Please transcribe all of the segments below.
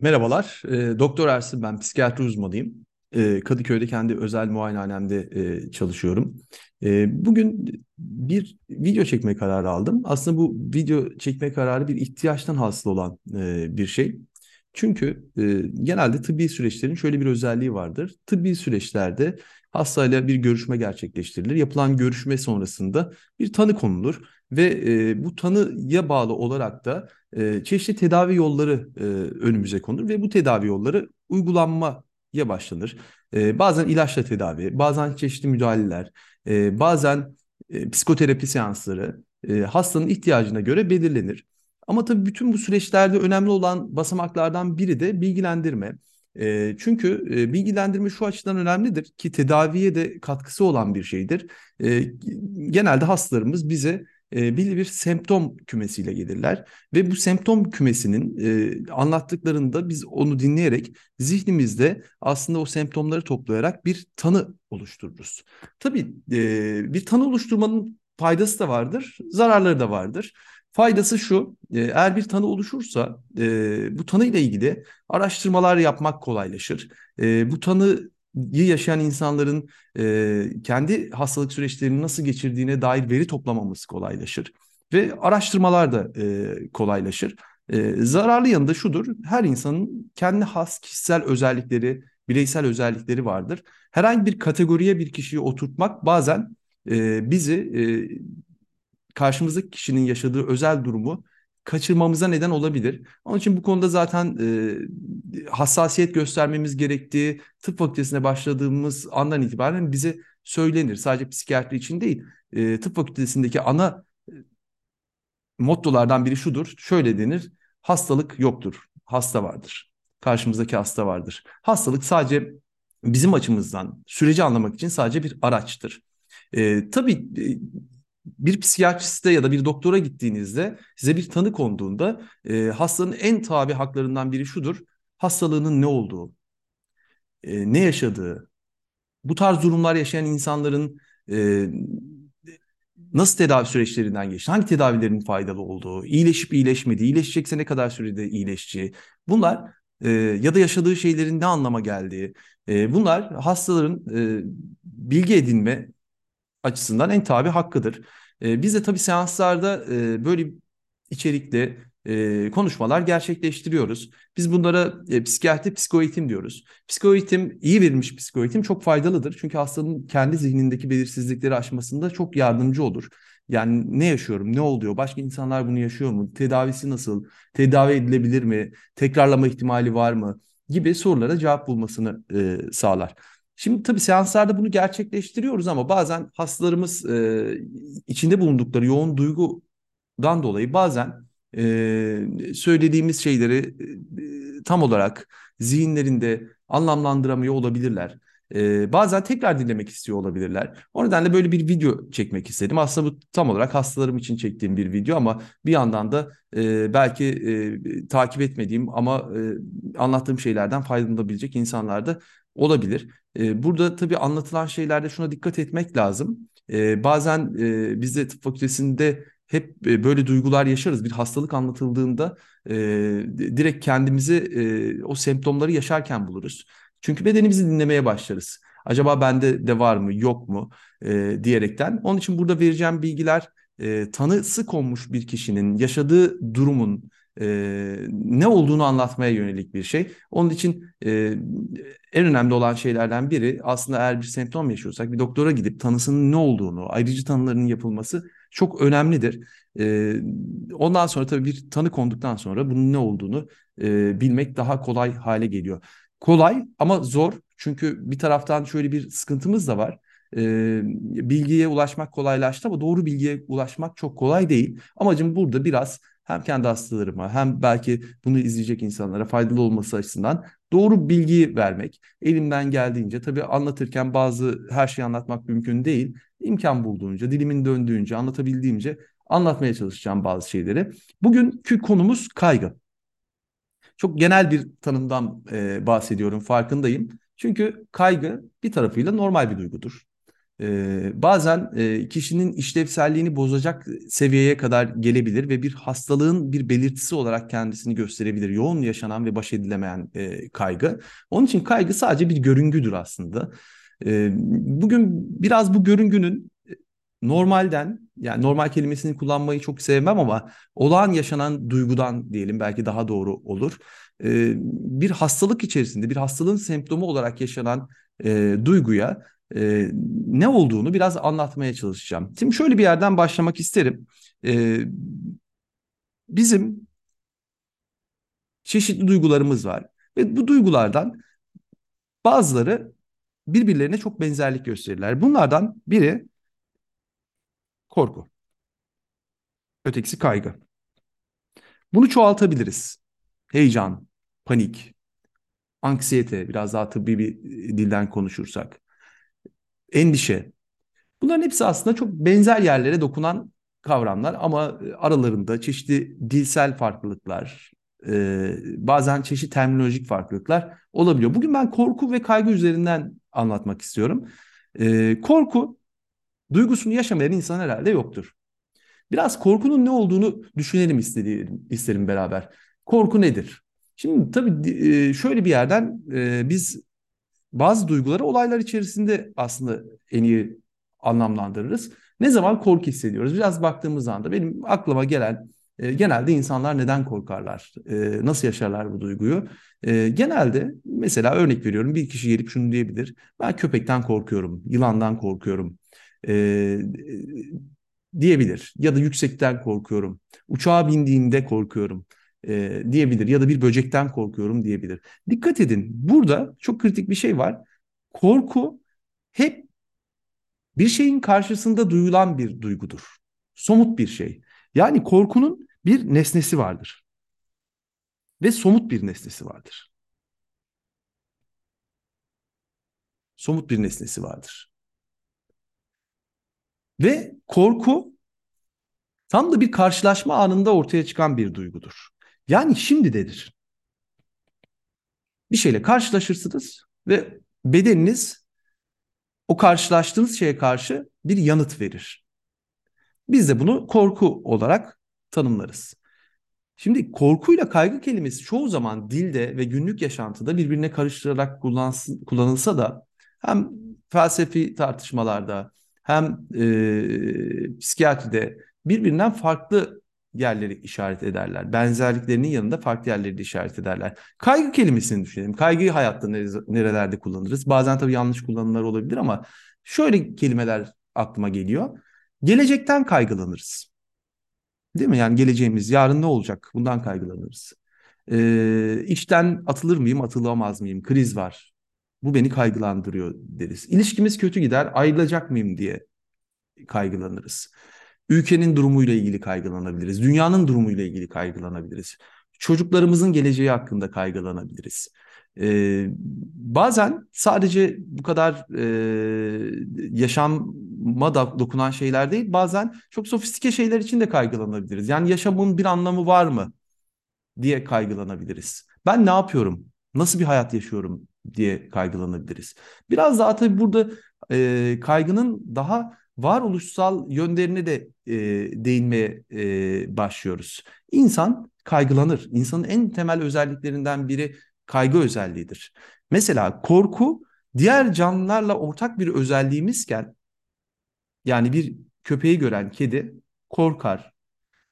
Merhabalar, e, Doktor Ersin ben, psikiyatri uzmanıyım. E, Kadıköy'de kendi özel muayenehanemde e, çalışıyorum. E, bugün bir video çekme kararı aldım. Aslında bu video çekme kararı bir ihtiyaçtan hasıl olan e, bir şey. Çünkü e, genelde tıbbi süreçlerin şöyle bir özelliği vardır. Tıbbi süreçlerde hastayla bir görüşme gerçekleştirilir. Yapılan görüşme sonrasında bir tanı konulur ve e, bu tanıya bağlı olarak da e, çeşitli tedavi yolları e, önümüze konur ve bu tedavi yolları uygulanmaya başlanır. E, bazen ilaçla tedavi, bazen çeşitli müdahaleler, bazen psikoterapi seansları hastanın ihtiyacına göre belirlenir. Ama tabii bütün bu süreçlerde önemli olan basamaklardan biri de bilgilendirme. Çünkü bilgilendirme şu açıdan önemlidir ki tedaviye de katkısı olan bir şeydir. Genelde hastalarımız bize e, belli bir semptom kümesiyle gelirler ve bu semptom kümesinin e, anlattıklarında biz onu dinleyerek zihnimizde aslında o semptomları toplayarak bir tanı oluştururuz. Tabii e, bir tanı oluşturmanın faydası da vardır, zararları da vardır. Faydası şu, e, eğer bir tanı oluşursa e, bu tanı ile ilgili araştırmalar yapmak kolaylaşır. E, bu tanı yaşayan insanların e, kendi hastalık süreçlerini nasıl geçirdiğine dair veri toplamamız kolaylaşır. Ve araştırmalar da e, kolaylaşır. E, zararlı yanı da şudur, her insanın kendi has kişisel özellikleri, bireysel özellikleri vardır. Herhangi bir kategoriye bir kişiyi oturtmak bazen e, bizi e, karşımızdaki kişinin yaşadığı özel durumu kaçırmamıza neden olabilir. Onun için bu konuda zaten e, hassasiyet göstermemiz gerektiği tıp fakültesine başladığımız andan itibaren bize söylenir. Sadece psikiyatri için değil. E, tıp fakültesindeki ana e, mottolardan biri şudur. Şöyle denir. Hastalık yoktur. Hasta vardır. Karşımızdaki hasta vardır. Hastalık sadece bizim açımızdan süreci anlamak için sadece bir araçtır. E, tabii e, bir psikiyatriste ya da bir doktora gittiğinizde size bir tanı konduğunda e, hastanın en tabi haklarından biri şudur. Hastalığının ne olduğu, e, ne yaşadığı, bu tarz durumlar yaşayan insanların e, nasıl tedavi süreçlerinden geçti, hangi tedavilerin faydalı olduğu, iyileşip iyileşmediği, iyileşecekse ne kadar sürede iyileşeceği, bunlar e, ya da yaşadığı şeylerin ne anlama geldiği, e, bunlar hastaların e, bilgi edinme açısından en tabi hakkıdır. E, biz de tabii seanslarda e, böyle içerikli e, konuşmalar gerçekleştiriyoruz. Biz bunlara e, psikiyatri psikoeğitim diyoruz. Psikoeğitim, iyi verilmiş psikoeğitim çok faydalıdır. Çünkü hastanın kendi zihnindeki belirsizlikleri aşmasında çok yardımcı olur. Yani ne yaşıyorum, ne oluyor, başka insanlar bunu yaşıyor mu, tedavisi nasıl, tedavi edilebilir mi, tekrarlama ihtimali var mı gibi sorulara cevap bulmasını e, sağlar. Şimdi tabii seanslarda bunu gerçekleştiriyoruz ama bazen hastalarımız e, içinde bulundukları yoğun duygudan dolayı bazen e, söylediğimiz şeyleri e, tam olarak zihinlerinde anlamlandıramıyor olabilirler. Bazen tekrar dinlemek istiyor olabilirler. O nedenle böyle bir video çekmek istedim. Aslında bu tam olarak hastalarım için çektiğim bir video ama bir yandan da belki takip etmediğim ama anlattığım şeylerden faydalanabilecek insanlar da olabilir. Burada tabii anlatılan şeylerde şuna dikkat etmek lazım. Bazen e, biz de tıp fakültesinde hep böyle duygular yaşarız. Bir hastalık anlatıldığında direkt kendimizi o semptomları yaşarken buluruz. Çünkü bedenimizi dinlemeye başlarız. Acaba bende de var mı yok mu e, diyerekten. Onun için burada vereceğim bilgiler e, tanısı konmuş bir kişinin yaşadığı durumun e, ne olduğunu anlatmaya yönelik bir şey. Onun için e, en önemli olan şeylerden biri aslında eğer bir semptom yaşıyorsak bir doktora gidip tanısının ne olduğunu, ayrıcı tanılarının yapılması çok önemlidir. E, ondan sonra tabii bir tanı konduktan sonra bunun ne olduğunu e, bilmek daha kolay hale geliyor. Kolay ama zor çünkü bir taraftan şöyle bir sıkıntımız da var e, bilgiye ulaşmak kolaylaştı ama doğru bilgiye ulaşmak çok kolay değil. Amacım burada biraz hem kendi hastalarıma hem belki bunu izleyecek insanlara faydalı olması açısından doğru bilgiyi vermek. Elimden geldiğince tabii anlatırken bazı her şeyi anlatmak mümkün değil. İmkan bulduğunca, dilimin döndüğünce, anlatabildiğimce anlatmaya çalışacağım bazı şeyleri. Bugünkü konumuz kaygı. Çok genel bir tanımdan e, bahsediyorum, farkındayım. Çünkü kaygı bir tarafıyla normal bir duygudur. e, bazen e, kişinin işlevselliğini bozacak seviyeye kadar gelebilir ve bir hastalığın bir belirtisi olarak kendisini gösterebilir. Yoğun yaşanan ve baş edilemeyen e, kaygı. Onun için kaygı sadece bir görüngüdür aslında. E, bugün biraz bu görüngünün normalden yani normal kelimesini kullanmayı çok sevmem ama olağan yaşanan duygudan diyelim belki daha doğru olur. E, bir hastalık içerisinde bir hastalığın semptomu olarak yaşanan e, duyguya e, ne olduğunu biraz anlatmaya çalışacağım. Şimdi şöyle bir yerden başlamak isterim. E, bizim çeşitli duygularımız var ve bu duygulardan bazıları birbirlerine çok benzerlik gösterirler. Bunlardan biri korku. Ötekisi kaygı. Bunu çoğaltabiliriz. Heyecan, panik, anksiyete biraz daha tıbbi bir dilden konuşursak endişe. Bunların hepsi aslında çok benzer yerlere dokunan kavramlar ama e, aralarında çeşitli dilsel farklılıklar, e, bazen çeşitli terminolojik farklılıklar olabiliyor. Bugün ben korku ve kaygı üzerinden anlatmak istiyorum. E, korku duygusunu yaşamayan insan herhalde yoktur. Biraz korkunun ne olduğunu düşünelim istedim, isterim beraber. Korku nedir? Şimdi tabii şöyle bir yerden biz bazı duyguları olaylar içerisinde aslında en iyi anlamlandırırız. Ne zaman korku hissediyoruz? Biraz baktığımız anda benim aklıma gelen e, genelde insanlar neden korkarlar? E, nasıl yaşarlar bu duyguyu? E, genelde mesela örnek veriyorum bir kişi gelip şunu diyebilir. Ben köpekten korkuyorum, yılandan korkuyorum e, diyebilir. Ya da yüksekten korkuyorum. Uçağa bindiğimde korkuyorum e, diyebilir ya da bir böcekten korkuyorum diyebilir. Dikkat edin burada çok kritik bir şey var. Korku hep bir şeyin karşısında duyulan bir duygudur. Somut bir şey. Yani korkunun bir nesnesi vardır. Ve somut bir nesnesi vardır. Somut bir nesnesi vardır. Ve korku tam da bir karşılaşma anında ortaya çıkan bir duygudur. Yani şimdidedir. Bir şeyle karşılaşırsınız ve bedeniniz o karşılaştığınız şeye karşı bir yanıt verir. Biz de bunu korku olarak tanımlarız. Şimdi korkuyla kaygı kelimesi çoğu zaman dilde ve günlük yaşantıda birbirine karıştırarak kullanılsa da hem felsefi tartışmalarda hem e, psikiyatride birbirinden farklı yerleri işaret ederler. Benzerliklerinin yanında farklı yerleri de işaret ederler. Kaygı kelimesini düşünelim. Kaygıyı hayatta nerelerde kullanırız? Bazen tabii yanlış kullanımlar olabilir ama şöyle kelimeler aklıma geliyor. Gelecekten kaygılanırız. Değil mi? Yani geleceğimiz, yarın ne olacak? Bundan kaygılanırız. Ee, işten atılır mıyım, atılamaz mıyım? Kriz var. Bu beni kaygılandırıyor deriz. İlişkimiz kötü gider, ayrılacak mıyım diye kaygılanırız. Ülkenin durumuyla ilgili kaygılanabiliriz. Dünyanın durumuyla ilgili kaygılanabiliriz. Çocuklarımızın geleceği hakkında kaygılanabiliriz. Ee, bazen sadece bu kadar e, yaşama da dokunan şeyler değil, bazen çok sofistike şeyler için de kaygılanabiliriz. Yani yaşamın bir anlamı var mı diye kaygılanabiliriz. Ben ne yapıyorum? Nasıl bir hayat yaşıyorum diye kaygılanabiliriz. Biraz daha tabii burada e, kaygının daha varoluşsal yönlerine de e, değinmeye e, başlıyoruz. İnsan kaygılanır. İnsanın en temel özelliklerinden biri kaygı özelliğidir. Mesela korku diğer canlılarla ortak bir özelliğimizken yani bir köpeği gören kedi korkar.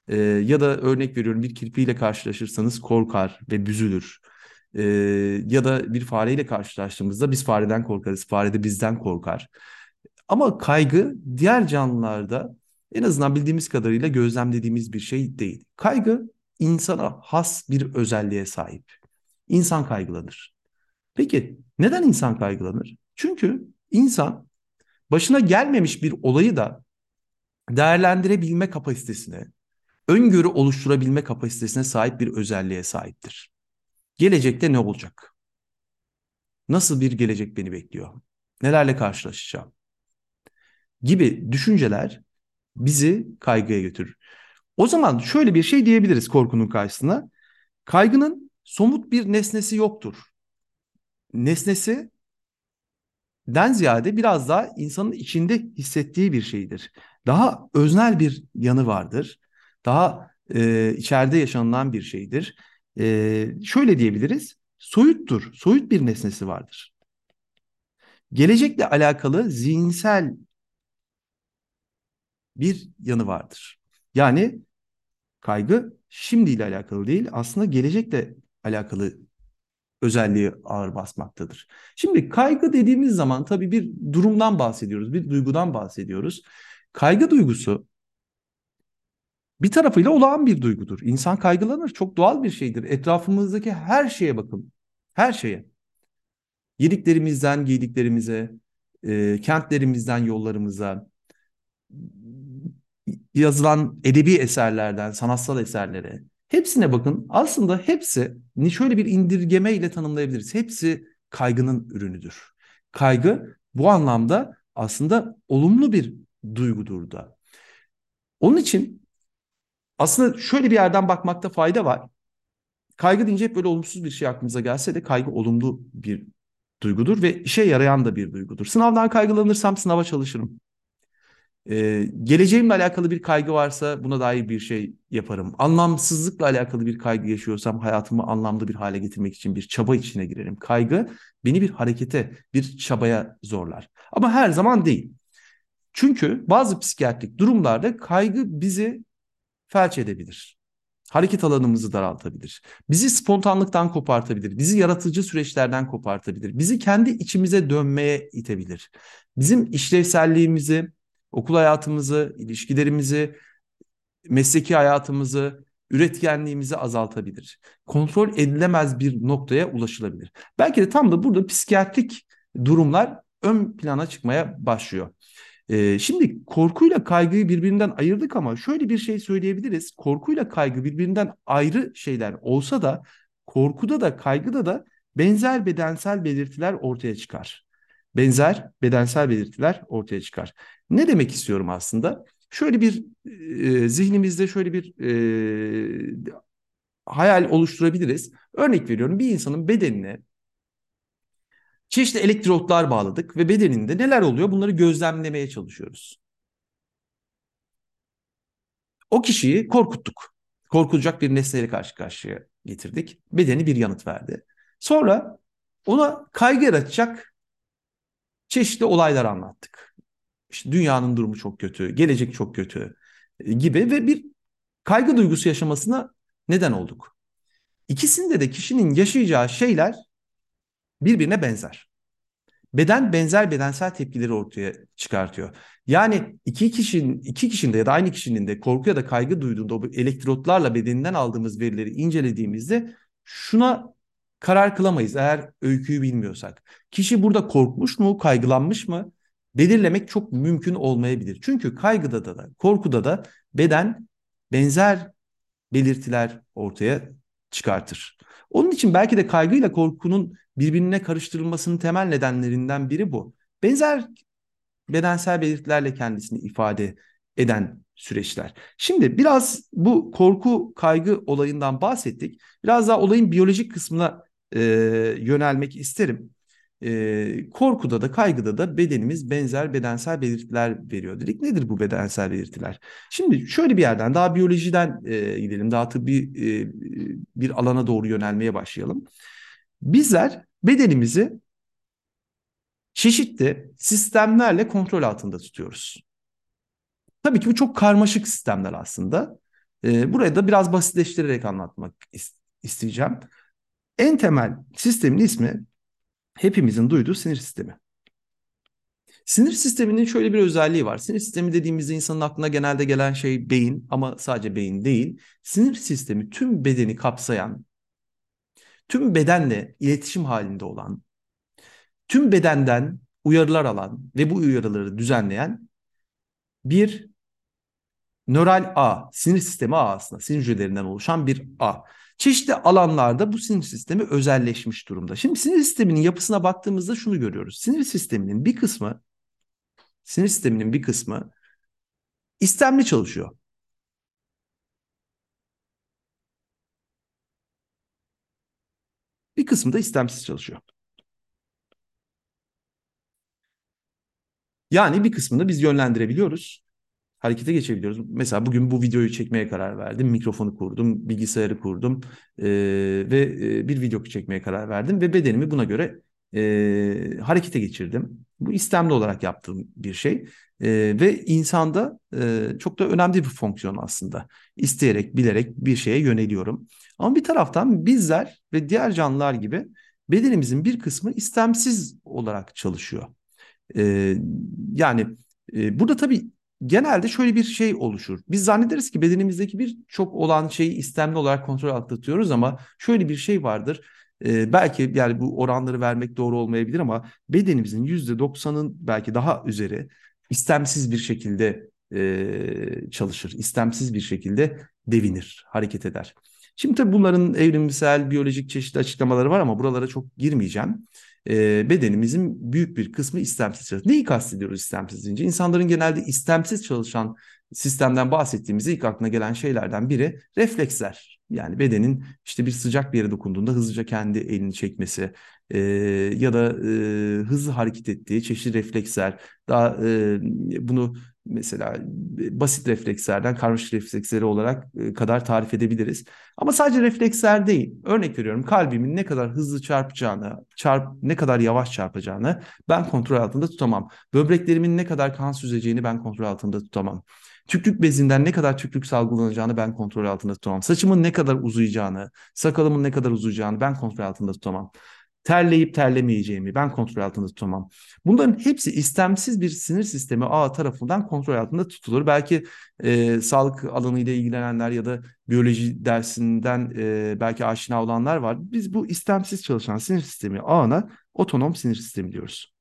E, ya da örnek veriyorum bir kirpiyle karşılaşırsanız korkar ve büzülür. E, ya da bir fareyle karşılaştığımızda biz fareden korkarız. Fare de bizden korkar. Ama kaygı diğer canlılarda en azından bildiğimiz kadarıyla gözlemlediğimiz bir şey değil. Kaygı insana has bir özelliğe sahip. İnsan kaygılanır. Peki neden insan kaygılanır? Çünkü insan başına gelmemiş bir olayı da değerlendirebilme kapasitesine, öngörü oluşturabilme kapasitesine sahip bir özelliğe sahiptir. Gelecekte ne olacak? Nasıl bir gelecek beni bekliyor? Nelerle karşılaşacağım? gibi düşünceler bizi kaygıya götürür. O zaman şöyle bir şey diyebiliriz korkunun karşısına. Kaygının somut bir nesnesi yoktur. Nesnesi den ziyade biraz daha insanın içinde hissettiği bir şeydir. Daha öznel bir yanı vardır. Daha e, içeride yaşanılan bir şeydir. E, şöyle diyebiliriz. Soyuttur. Soyut bir nesnesi vardır. Gelecekle alakalı zihinsel bir yanı vardır. Yani kaygı şimdiyle alakalı değil, aslında gelecekle alakalı özelliği ağır basmaktadır. Şimdi kaygı dediğimiz zaman tabii bir durumdan bahsediyoruz, bir duygudan bahsediyoruz. Kaygı duygusu bir tarafıyla olağan bir duygudur. İnsan kaygılanır, çok doğal bir şeydir. Etrafımızdaki her şeye bakın, her şeye. Yediklerimizden giydiklerimize, e, kentlerimizden yollarımıza, yazılan edebi eserlerden sanatsal eserlere hepsine bakın. Aslında hepsi şöyle bir indirgeme ile tanımlayabiliriz. Hepsi kaygının ürünüdür. Kaygı bu anlamda aslında olumlu bir duygudur da. Onun için aslında şöyle bir yerden bakmakta fayda var. Kaygı deyince hep böyle olumsuz bir şey aklımıza gelse de kaygı olumlu bir duygudur ve işe yarayan da bir duygudur. Sınavdan kaygılanırsam sınava çalışırım. Ee, geleceğimle alakalı bir kaygı varsa buna dair bir şey yaparım. Anlamsızlıkla alakalı bir kaygı yaşıyorsam hayatımı anlamlı bir hale getirmek için bir çaba içine girerim. Kaygı beni bir harekete, bir çabaya zorlar. Ama her zaman değil. Çünkü bazı psikiyatrik durumlarda kaygı bizi felç edebilir. Hareket alanımızı daraltabilir. Bizi spontanlıktan kopartabilir. Bizi yaratıcı süreçlerden kopartabilir. Bizi kendi içimize dönmeye itebilir. Bizim işlevselliğimizi, okul hayatımızı, ilişkilerimizi, mesleki hayatımızı, üretkenliğimizi azaltabilir. Kontrol edilemez bir noktaya ulaşılabilir. Belki de tam da burada psikiyatrik durumlar ön plana çıkmaya başlıyor. Ee, şimdi korkuyla kaygıyı birbirinden ayırdık ama şöyle bir şey söyleyebiliriz. Korkuyla kaygı birbirinden ayrı şeyler olsa da korkuda da kaygıda da benzer bedensel belirtiler ortaya çıkar. Benzer bedensel belirtiler ortaya çıkar. Ne demek istiyorum aslında? Şöyle bir e, zihnimizde şöyle bir e, hayal oluşturabiliriz. Örnek veriyorum bir insanın bedenine çeşitli elektrotlar bağladık ve bedeninde neler oluyor bunları gözlemlemeye çalışıyoruz. O kişiyi korkuttuk. Korkulacak bir nesneyle karşı karşıya getirdik. Bedeni bir yanıt verdi. Sonra ona kaygı yaratacak çeşitli olaylar anlattık. İşte dünyanın durumu çok kötü, gelecek çok kötü e, gibi ve bir kaygı duygusu yaşamasına neden olduk. İkisinde de kişinin yaşayacağı şeyler birbirine benzer. Beden benzer bedensel tepkileri ortaya çıkartıyor. Yani iki kişinin iki kişinin ya da aynı kişinin de korku ya da kaygı duyduğunda o elektrotlarla bedeninden aldığımız verileri incelediğimizde şuna karar kılamayız eğer öyküyü bilmiyorsak. Kişi burada korkmuş mu, kaygılanmış mı? Belirlemek çok mümkün olmayabilir. Çünkü kaygıda da, da korkuda da beden benzer belirtiler ortaya çıkartır. Onun için belki de kaygıyla korkunun birbirine karıştırılmasının temel nedenlerinden biri bu. Benzer bedensel belirtilerle kendisini ifade eden süreçler. Şimdi biraz bu korku kaygı olayından bahsettik. Biraz daha olayın biyolojik kısmına e, yönelmek isterim. E, korkuda da kaygıda da bedenimiz benzer bedensel belirtiler veriyor dedik. Nedir bu bedensel belirtiler? Şimdi şöyle bir yerden daha biyolojiden e, gidelim. Daha tıbbi e, bir alana doğru yönelmeye başlayalım. Bizler bedenimizi çeşitli sistemlerle kontrol altında tutuyoruz. Tabii ki bu çok karmaşık sistemler aslında. Ee, buraya da biraz basitleştirerek anlatmak isteyeceğim. En temel sistemin ismi hepimizin duyduğu sinir sistemi. Sinir sisteminin şöyle bir özelliği var. Sinir sistemi dediğimizde insanın aklına genelde gelen şey beyin ama sadece beyin değil. Sinir sistemi tüm bedeni kapsayan, tüm bedenle iletişim halinde olan, tüm bedenden uyarılar alan ve bu uyarıları düzenleyen bir nöral ağ, sinir sistemi ağ aslında, sinir hücrelerinden oluşan bir ağ. Çeşitli alanlarda bu sinir sistemi özelleşmiş durumda. Şimdi sinir sisteminin yapısına baktığımızda şunu görüyoruz. Sinir sisteminin bir kısmı sinir sisteminin bir kısmı istemli çalışıyor. Bir kısmı da istemsiz çalışıyor. Yani bir kısmını biz yönlendirebiliyoruz. Harekete geçebiliyoruz. Mesela bugün bu videoyu çekmeye karar verdim. Mikrofonu kurdum, bilgisayarı kurdum e, ve e, bir video çekmeye karar verdim. Ve bedenimi buna göre e, harekete geçirdim. Bu istemli olarak yaptığım bir şey. E, ve insanda e, çok da önemli bir fonksiyon aslında. İsteyerek, bilerek bir şeye yöneliyorum. Ama bir taraftan bizler ve diğer canlılar gibi bedenimizin bir kısmı istemsiz olarak çalışıyor. E, yani e, burada tabii genelde şöyle bir şey oluşur. Biz zannederiz ki bedenimizdeki birçok olan şeyi istemli olarak kontrol tutuyoruz ama şöyle bir şey vardır. Ee, belki yani bu oranları vermek doğru olmayabilir ama bedenimizin yüzde doksanın belki daha üzeri istemsiz bir şekilde e, çalışır. istemsiz bir şekilde devinir, hareket eder. Şimdi tabii bunların evrimsel, biyolojik çeşitli açıklamaları var ama buralara çok girmeyeceğim. E, bedenimizin büyük bir kısmı istemsiz çalışır. Neyi kastediyoruz istemsiz deyince? İnsanların genelde istemsiz çalışan sistemden bahsettiğimizde ilk aklına gelen şeylerden biri refleksler. Yani bedenin işte bir sıcak bir yere dokunduğunda hızlıca kendi elini çekmesi e, ya da e, hızlı hareket ettiği çeşitli refleksler. Daha e, bunu mesela basit reflekslerden karmaşık refleksleri olarak kadar tarif edebiliriz. Ama sadece refleksler değil. Örnek veriyorum kalbimin ne kadar hızlı çarpacağını, çarp ne kadar yavaş çarpacağını ben kontrol altında tutamam. Böbreklerimin ne kadar kan süzeceğini ben kontrol altında tutamam. Tükrük bezinden ne kadar tükrük salgılanacağını ben kontrol altında tutamam. Saçımın ne kadar uzayacağını, sakalımın ne kadar uzayacağını ben kontrol altında tutamam terleyip terlemeyeceğimi ben kontrol altında tutamam. Bunların hepsi istemsiz bir sinir sistemi ağı tarafından kontrol altında tutulur. Belki e, sağlık alanıyla ilgilenenler ya da biyoloji dersinden e, belki aşina olanlar var. Biz bu istemsiz çalışan sinir sistemi ağına otonom sinir sistemi diyoruz.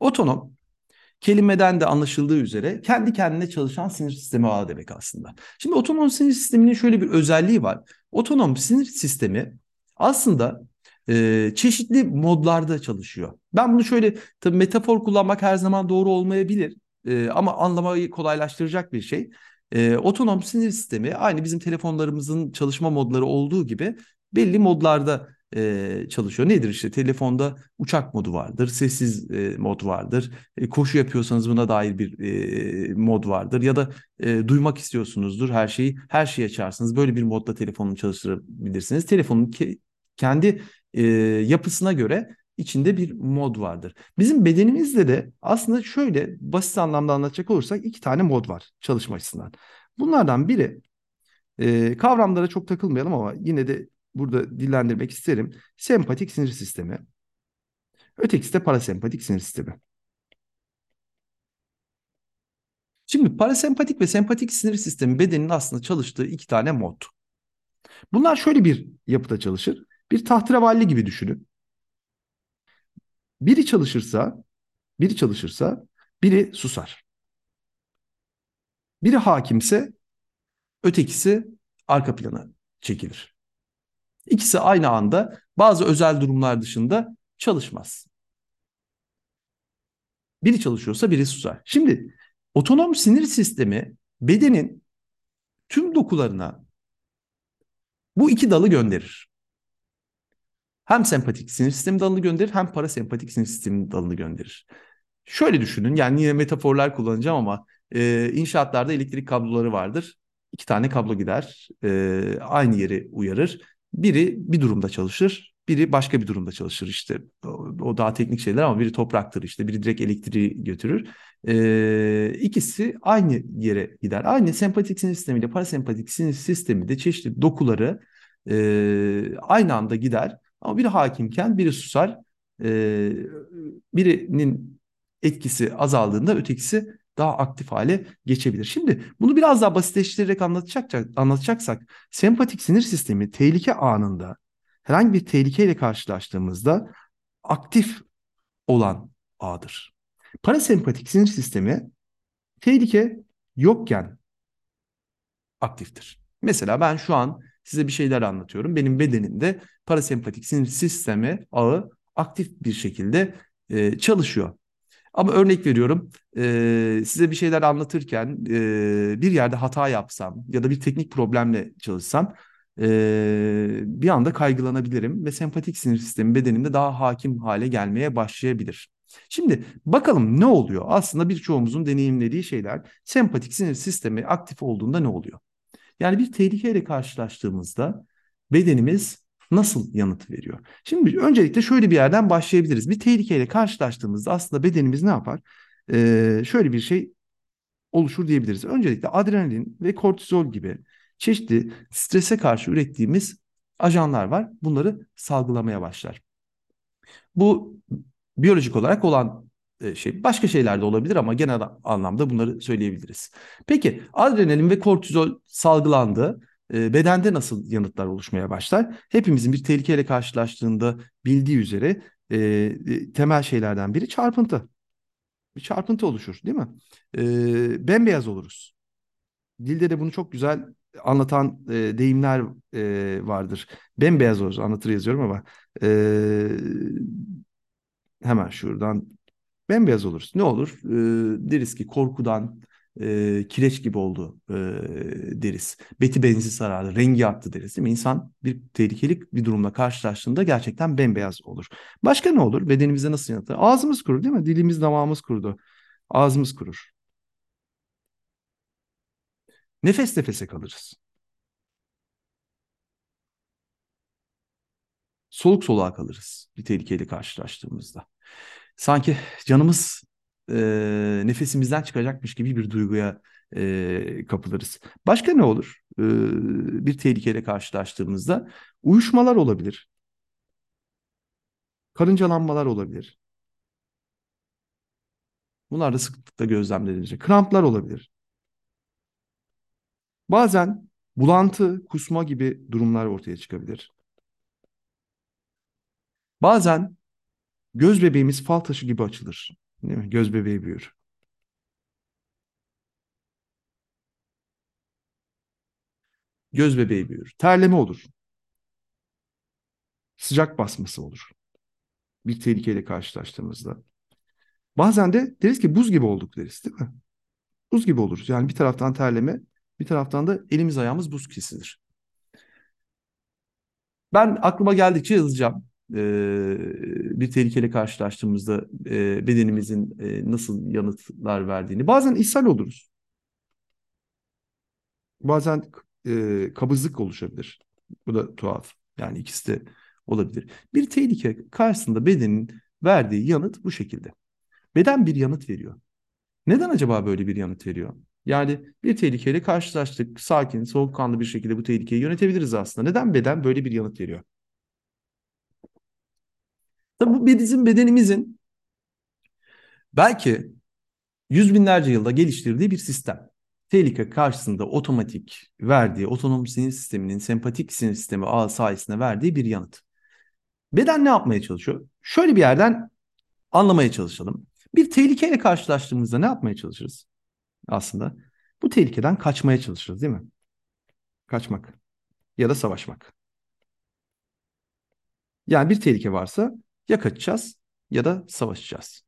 Otonom kelimeden de anlaşıldığı üzere kendi kendine çalışan sinir sistemi ağı demek aslında. Şimdi otonom sinir sisteminin şöyle bir özelliği var. Otonom sinir sistemi aslında e, çeşitli modlarda çalışıyor. Ben bunu şöyle tabii metafor kullanmak her zaman doğru olmayabilir e, ama anlamayı kolaylaştıracak bir şey. E, sinir sistemi aynı bizim telefonlarımızın çalışma modları olduğu gibi belli modlarda e, çalışıyor. Nedir işte telefonda uçak modu vardır, sessiz e, mod vardır. E, koşu yapıyorsanız buna dair bir e, mod vardır ya da e, duymak istiyorsunuzdur her şeyi her şeyi açarsınız. Böyle bir modda telefonunu çalıştırabilirsiniz. Telefonun ke kendi e, yapısına göre içinde bir mod vardır. Bizim bedenimizde de aslında şöyle basit anlamda anlatacak olursak iki tane mod var çalışma açısından. Bunlardan biri e, kavramlara çok takılmayalım ama yine de burada dillendirmek isterim. Sempatik sinir sistemi. Ötekisi de parasempatik sinir sistemi. Şimdi parasempatik ve sempatik sinir sistemi bedenin aslında çalıştığı iki tane mod. Bunlar şöyle bir yapıda çalışır. Bir tahterevalli gibi düşünün. Biri çalışırsa, biri çalışırsa biri susar. Biri hakimse ötekisi arka plana çekilir. İkisi aynı anda bazı özel durumlar dışında çalışmaz. Biri çalışıyorsa biri susar. Şimdi otonom sinir sistemi bedenin tüm dokularına bu iki dalı gönderir. Hem sempatik sinir sistemi dalını gönderir hem parasempatik sinir sistemi dalını gönderir. Şöyle düşünün yani yine metaforlar kullanacağım ama e, inşaatlarda elektrik kabloları vardır. İki tane kablo gider e, aynı yeri uyarır. Biri bir durumda çalışır biri başka bir durumda çalışır işte. O, daha teknik şeyler ama biri topraktır işte biri direkt elektriği götürür. E, ikisi aynı yere gider. Aynı sempatik sinir sistemiyle parasempatik sinir sistemi de çeşitli dokuları e, aynı anda gider ama biri hakimken biri susar. E, birinin etkisi azaldığında ötekisi daha aktif hale geçebilir. Şimdi bunu biraz daha basitleştirerek anlatacak, anlatacaksak sempatik sinir sistemi tehlike anında herhangi bir tehlikeyle karşılaştığımızda aktif olan ağdır. Parasempatik sinir sistemi tehlike yokken aktiftir. Mesela ben şu an size bir şeyler anlatıyorum. Benim bedenimde parasempatik sinir sistemi ağı aktif bir şekilde e, çalışıyor. Ama örnek veriyorum e, size bir şeyler anlatırken e, bir yerde hata yapsam ya da bir teknik problemle çalışsam e, bir anda kaygılanabilirim ve sempatik sinir sistemi bedenimde daha hakim hale gelmeye başlayabilir. Şimdi bakalım ne oluyor? Aslında birçoğumuzun deneyimlediği şeyler sempatik sinir sistemi aktif olduğunda ne oluyor? Yani bir tehlikeyle karşılaştığımızda bedenimiz nasıl yanıt veriyor? Şimdi öncelikle şöyle bir yerden başlayabiliriz. Bir tehlikeyle karşılaştığımızda aslında bedenimiz ne yapar? Ee, şöyle bir şey oluşur diyebiliriz. Öncelikle adrenalin ve kortizol gibi çeşitli strese karşı ürettiğimiz ajanlar var. Bunları salgılamaya başlar. Bu biyolojik olarak olan e, şey. Başka şeyler de olabilir ama genel anlamda bunları söyleyebiliriz. Peki adrenalin ve kortizol salgılandı. E, bedende nasıl yanıtlar oluşmaya başlar? Hepimizin bir tehlikeyle karşılaştığında bildiği üzere e, temel şeylerden biri çarpıntı. Bir çarpıntı oluşur değil mi? bembeyaz oluruz. Dilde de bunu çok güzel anlatan e, deyimler e, vardır. Bembeyaz oluruz anlatır yazıyorum ama e, hemen şuradan bembeyaz oluruz. Ne olur? E, deriz ki korkudan e, kireç gibi oldu e, deriz. Beti benzi sarardı, rengi attı deriz değil mi? İnsan bir tehlikeli bir durumla karşılaştığında gerçekten bembeyaz olur. Başka ne olur? Bedenimize nasıl yanıtlar? Ağzımız kurur değil mi? Dilimiz damağımız kurudu. Ağzımız kurur. Nefes nefese kalırız. Soluk soluğa kalırız bir tehlikeyle karşılaştığımızda. Sanki canımız e, nefesimizden çıkacakmış gibi bir duyguya e, kapılırız. Başka ne olur? E, bir tehlikeyle karşılaştığımızda uyuşmalar olabilir. Karıncalanmalar olabilir. Bunlar da sıklıkla gözlemlenecek. Kramplar olabilir. Bazen bulantı, kusma gibi durumlar ortaya çıkabilir. Bazen göz bebeğimiz fal taşı gibi açılır. Değil mi? Göz bebeği büyür. Göz bebeği büyür. Terleme olur. Sıcak basması olur. Bir tehlikeyle karşılaştığımızda. Bazen de deriz ki buz gibi olduk deriz değil mi? Buz gibi oluruz. Yani bir taraftan terleme, bir taraftan da elimiz ayağımız buz kesilir. Ben aklıma geldikçe yazacağım bir tehlikeyle karşılaştığımızda bedenimizin nasıl yanıtlar verdiğini. Bazen ishal oluruz. Bazen kabızlık oluşabilir. Bu da tuhaf. Yani ikisi de olabilir. Bir tehlike karşısında bedenin verdiği yanıt bu şekilde. Beden bir yanıt veriyor. Neden acaba böyle bir yanıt veriyor? Yani bir tehlikeyle karşılaştık. Sakin, soğukkanlı bir şekilde bu tehlikeyi yönetebiliriz aslında. Neden beden böyle bir yanıt veriyor? Tabi bu bizim bedenimizin belki yüz binlerce yılda geliştirdiği bir sistem. Tehlike karşısında otomatik verdiği, otonom sinir sisteminin sempatik sinir sistemi ağı sayesinde verdiği bir yanıt. Beden ne yapmaya çalışıyor? Şöyle bir yerden anlamaya çalışalım. Bir tehlikeyle karşılaştığımızda ne yapmaya çalışırız? Aslında bu tehlikeden kaçmaya çalışırız değil mi? Kaçmak ya da savaşmak. Yani bir tehlike varsa ya kaçacağız ya da savaşacağız.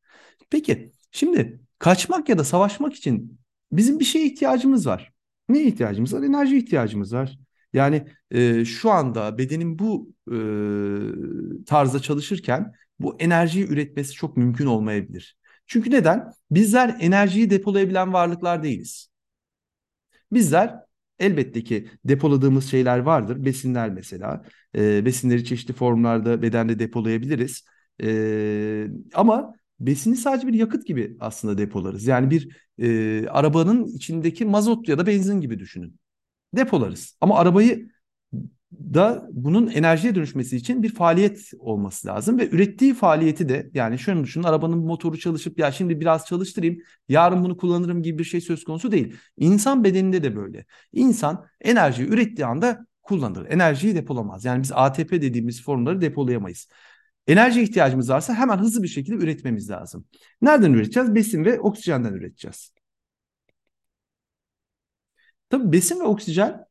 Peki şimdi kaçmak ya da savaşmak için bizim bir şeye ihtiyacımız var. Ne ihtiyacımız var? Enerji ihtiyacımız var. Yani e, şu anda bedenin bu e, tarzda çalışırken bu enerjiyi üretmesi çok mümkün olmayabilir. Çünkü neden? Bizler enerjiyi depolayabilen varlıklar değiliz. Bizler Elbette ki depoladığımız şeyler vardır. Besinler mesela. E, besinleri çeşitli formlarda bedende depolayabiliriz. E, ama besini sadece bir yakıt gibi aslında depolarız. Yani bir e, arabanın içindeki mazot ya da benzin gibi düşünün. Depolarız. Ama arabayı da bunun enerjiye dönüşmesi için bir faaliyet olması lazım ve ürettiği faaliyeti de yani şöyle düşünün arabanın motoru çalışıp ya şimdi biraz çalıştırayım yarın bunu kullanırım gibi bir şey söz konusu değil. İnsan bedeninde de böyle. İnsan enerjiyi ürettiği anda kullanır. Enerjiyi depolamaz. Yani biz ATP dediğimiz formları depolayamayız. Enerji ihtiyacımız varsa hemen hızlı bir şekilde üretmemiz lazım. Nereden üreteceğiz? Besin ve oksijenden üreteceğiz. Tabii besin ve oksijen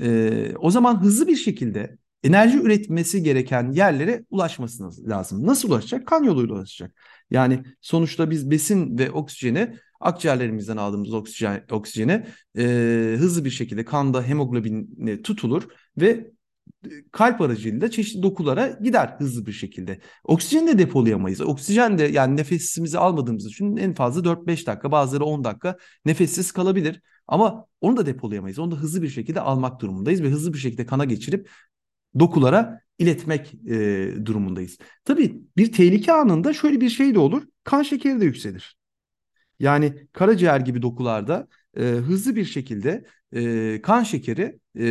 e, o zaman hızlı bir şekilde enerji üretmesi gereken yerlere ulaşması lazım. Nasıl ulaşacak? Kan yoluyla ulaşacak. Yani sonuçta biz besin ve oksijeni akciğerlerimizden aldığımız oksijen, oksijeni e, hızlı bir şekilde kanda hemoglobinle tutulur ve kalp aracılığıyla çeşitli dokulara gider hızlı bir şekilde. Oksijeni de depolayamayız. Oksijen de yani nefesimizi almadığımız için en fazla 4-5 dakika bazıları 10 dakika nefessiz kalabilir. Ama onu da depolayamayız. Onu da hızlı bir şekilde almak durumundayız ve hızlı bir şekilde kana geçirip dokulara iletmek e, durumundayız. Tabii bir tehlike anında şöyle bir şey de olur. Kan şekeri de yükselir. Yani karaciğer gibi dokularda e, hızlı bir şekilde e, kan şekeri e,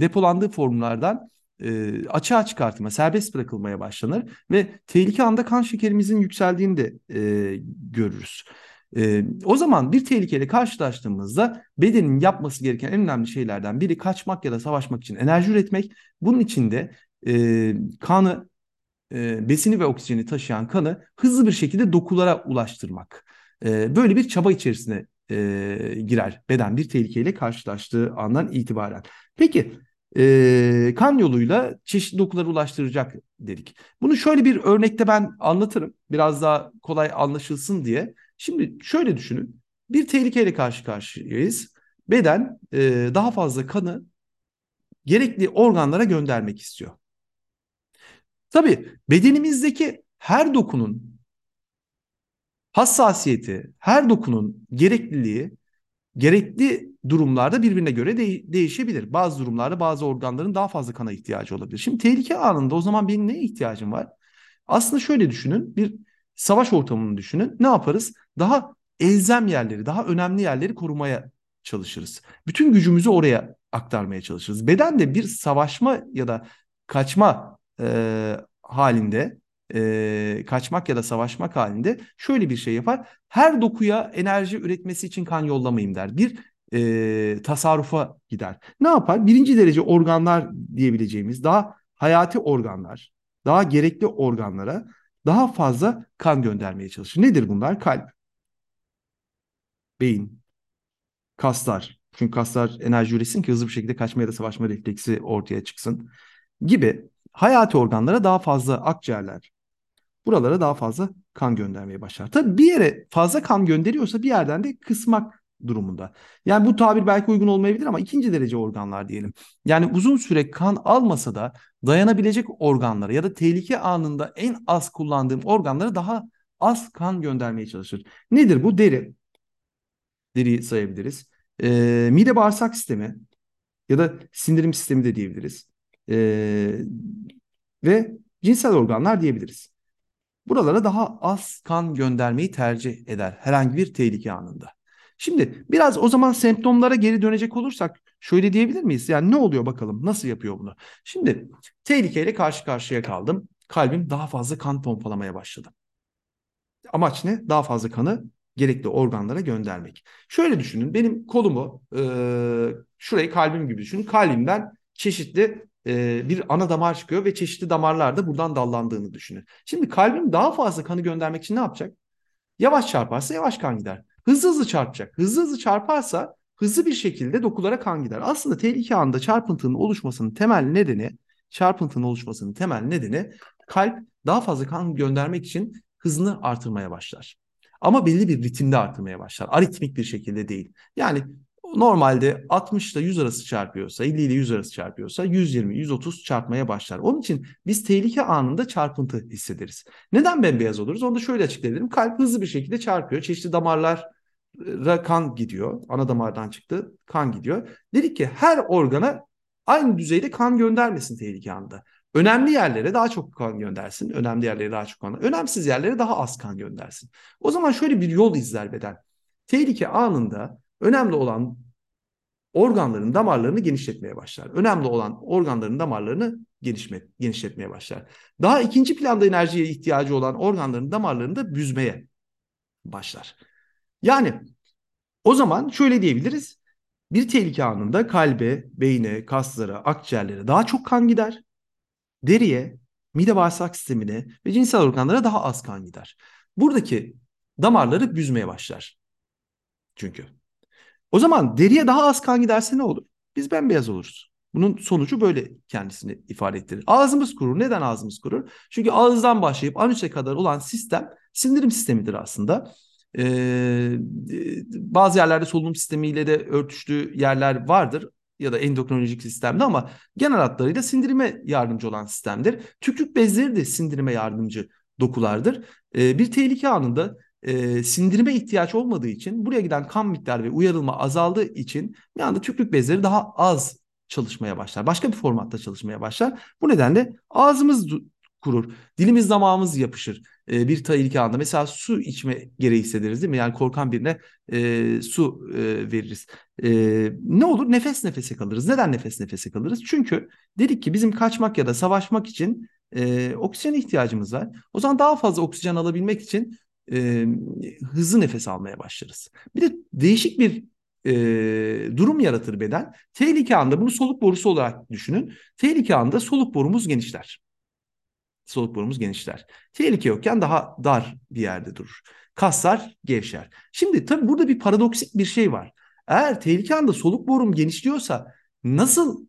depolandığı formlardan e, açığa çıkartılma, serbest bırakılmaya başlanır ve tehlike anda kan şekerimizin yükseldiğini de e, görürüz. E, o zaman bir tehlikeyle karşılaştığımızda bedenin yapması gereken en önemli şeylerden biri kaçmak ya da savaşmak için enerji üretmek. Bunun için de e, kanı, e, besini ve oksijeni taşıyan kanı hızlı bir şekilde dokulara ulaştırmak. E, böyle bir çaba içerisine e, girer beden bir tehlikeyle karşılaştığı andan itibaren. Peki e, kan yoluyla çeşitli dokulara ulaştıracak dedik. Bunu şöyle bir örnekte ben anlatırım. Biraz daha kolay anlaşılsın diye. Şimdi şöyle düşünün. Bir tehlikeyle karşı karşıyayız. Beden e, daha fazla kanı gerekli organlara göndermek istiyor. Tabii bedenimizdeki her dokunun hassasiyeti, her dokunun gerekliliği gerekli durumlarda birbirine göre de- değişebilir. Bazı durumlarda bazı organların daha fazla kana ihtiyacı olabilir. Şimdi tehlike anında o zaman benim neye ihtiyacım var? Aslında şöyle düşünün, bir savaş ortamını düşünün. Ne yaparız? Daha elzem yerleri, daha önemli yerleri korumaya çalışırız. Bütün gücümüzü oraya aktarmaya çalışırız. Beden de bir savaşma ya da kaçma e, halinde e, kaçmak ya da savaşmak halinde şöyle bir şey yapar. Her dokuya enerji üretmesi için kan yollamayayım der. Bir e, tasarrufa gider. Ne yapar? Birinci derece organlar diyebileceğimiz daha hayati organlar, daha gerekli organlara daha fazla kan göndermeye çalışır. Nedir bunlar? Kalp, beyin, kaslar. Çünkü kaslar enerji üretsin ki hızlı bir şekilde kaçma ya da savaşma refleksi ortaya çıksın gibi hayati organlara daha fazla akciğerler, buralara daha fazla kan göndermeye başlar. Tabii bir yere fazla kan gönderiyorsa bir yerden de kısmak durumunda. Yani bu tabir belki uygun olmayabilir ama ikinci derece organlar diyelim. Yani uzun süre kan almasa da dayanabilecek organlara ya da tehlike anında en az kullandığım organlara daha az kan göndermeye çalışır. Nedir bu? Deri. Deriyi sayabiliriz. Ee, mide bağırsak sistemi ya da sindirim sistemi de diyebiliriz. Ee, ve cinsel organlar diyebiliriz. Buralara daha az kan göndermeyi tercih eder herhangi bir tehlike anında. Şimdi biraz o zaman semptomlara geri dönecek olursak şöyle diyebilir miyiz? Yani ne oluyor bakalım nasıl yapıyor bunu? Şimdi tehlikeyle karşı karşıya kaldım. Kalbim daha fazla kan pompalamaya başladı. Amaç ne? Daha fazla kanı gerekli organlara göndermek. Şöyle düşünün benim kolumu e, şurayı kalbim gibi düşünün. Kalbimden çeşitli e, bir ana damar çıkıyor ve çeşitli damarlar da buradan dallandığını düşünün. Şimdi kalbim daha fazla kanı göndermek için ne yapacak? Yavaş çarparsa yavaş kan gider. Hızlı hızlı çarpacak. Hızlı hızlı çarparsa hızlı bir şekilde dokulara kan gider. Aslında tehlike anında çarpıntının oluşmasının temel nedeni, çarpıntının oluşmasının temel nedeni kalp daha fazla kan göndermek için hızını artırmaya başlar. Ama belli bir ritimde artırmaya başlar. Aritmik bir şekilde değil. Yani normalde 60 ile 100 arası çarpıyorsa, 50 ile 100 arası çarpıyorsa 120, 130 çarpmaya başlar. Onun için biz tehlike anında çarpıntı hissederiz. Neden bembeyaz oluruz? Onu da şöyle açıklayabilirim. Kalp hızlı bir şekilde çarpıyor. Çeşitli damarlara kan gidiyor. Ana damardan çıktı, kan gidiyor. Dedik ki her organa aynı düzeyde kan göndermesin tehlike anında. Önemli yerlere daha çok kan göndersin. Önemli yerlere daha çok kan. Önemsiz yerlere daha az kan göndersin. O zaman şöyle bir yol izler beden. Tehlike anında önemli olan organların damarlarını genişletmeye başlar. Önemli olan organların damarlarını gelişme, genişletmeye başlar. Daha ikinci planda enerjiye ihtiyacı olan organların damarlarını da büzmeye başlar. Yani o zaman şöyle diyebiliriz. Bir tehlike anında kalbe, beyne, kaslara, akciğerlere daha çok kan gider. Deriye, mide bağırsak sistemine ve cinsel organlara daha az kan gider. Buradaki damarları büzmeye başlar. Çünkü. O zaman deriye daha az kan giderse ne olur? Biz bembeyaz oluruz. Bunun sonucu böyle kendisini ifade ettirir. Ağzımız kurur. Neden ağzımız kurur? Çünkü ağızdan başlayıp anüse kadar olan sistem sindirim sistemidir aslında. Ee, bazı yerlerde solunum sistemiyle de örtüştüğü yerler vardır. ya da endokrinolojik sistemde ama genel hatlarıyla sindirime yardımcı olan sistemdir. Tükürük bezleri de sindirime yardımcı dokulardır. E, bir tehlike anında e, sindirime ihtiyaç olmadığı için buraya giden kan miktarı ve uyarılma azaldığı için bir anda tükürük bezleri daha az çalışmaya başlar. Başka bir formatta çalışmaya başlar. Bu nedenle ağzımız kurur. Dilimiz damağımız yapışır e, bir tehlike anında. Mesela su içme gereği hissederiz değil mi? Yani korkan birine e, su e, veririz. E, ne olur? Nefes nefese kalırız. Neden nefes nefese kalırız? Çünkü dedik ki bizim kaçmak ya da savaşmak için e, oksijen ihtiyacımız var. O zaman daha fazla oksijen alabilmek için e, hızlı nefes almaya başlarız. Bir de değişik bir e, durum yaratır beden. Tehlike anında bunu soluk borusu olarak düşünün. Tehlike anında soluk borumuz genişler. Soluk borumuz genişler. Tehlike yokken daha dar bir yerde durur. Kaslar gevşer. Şimdi tabii burada bir paradoksik bir şey var. Eğer tehlike anında soluk borum genişliyorsa nasıl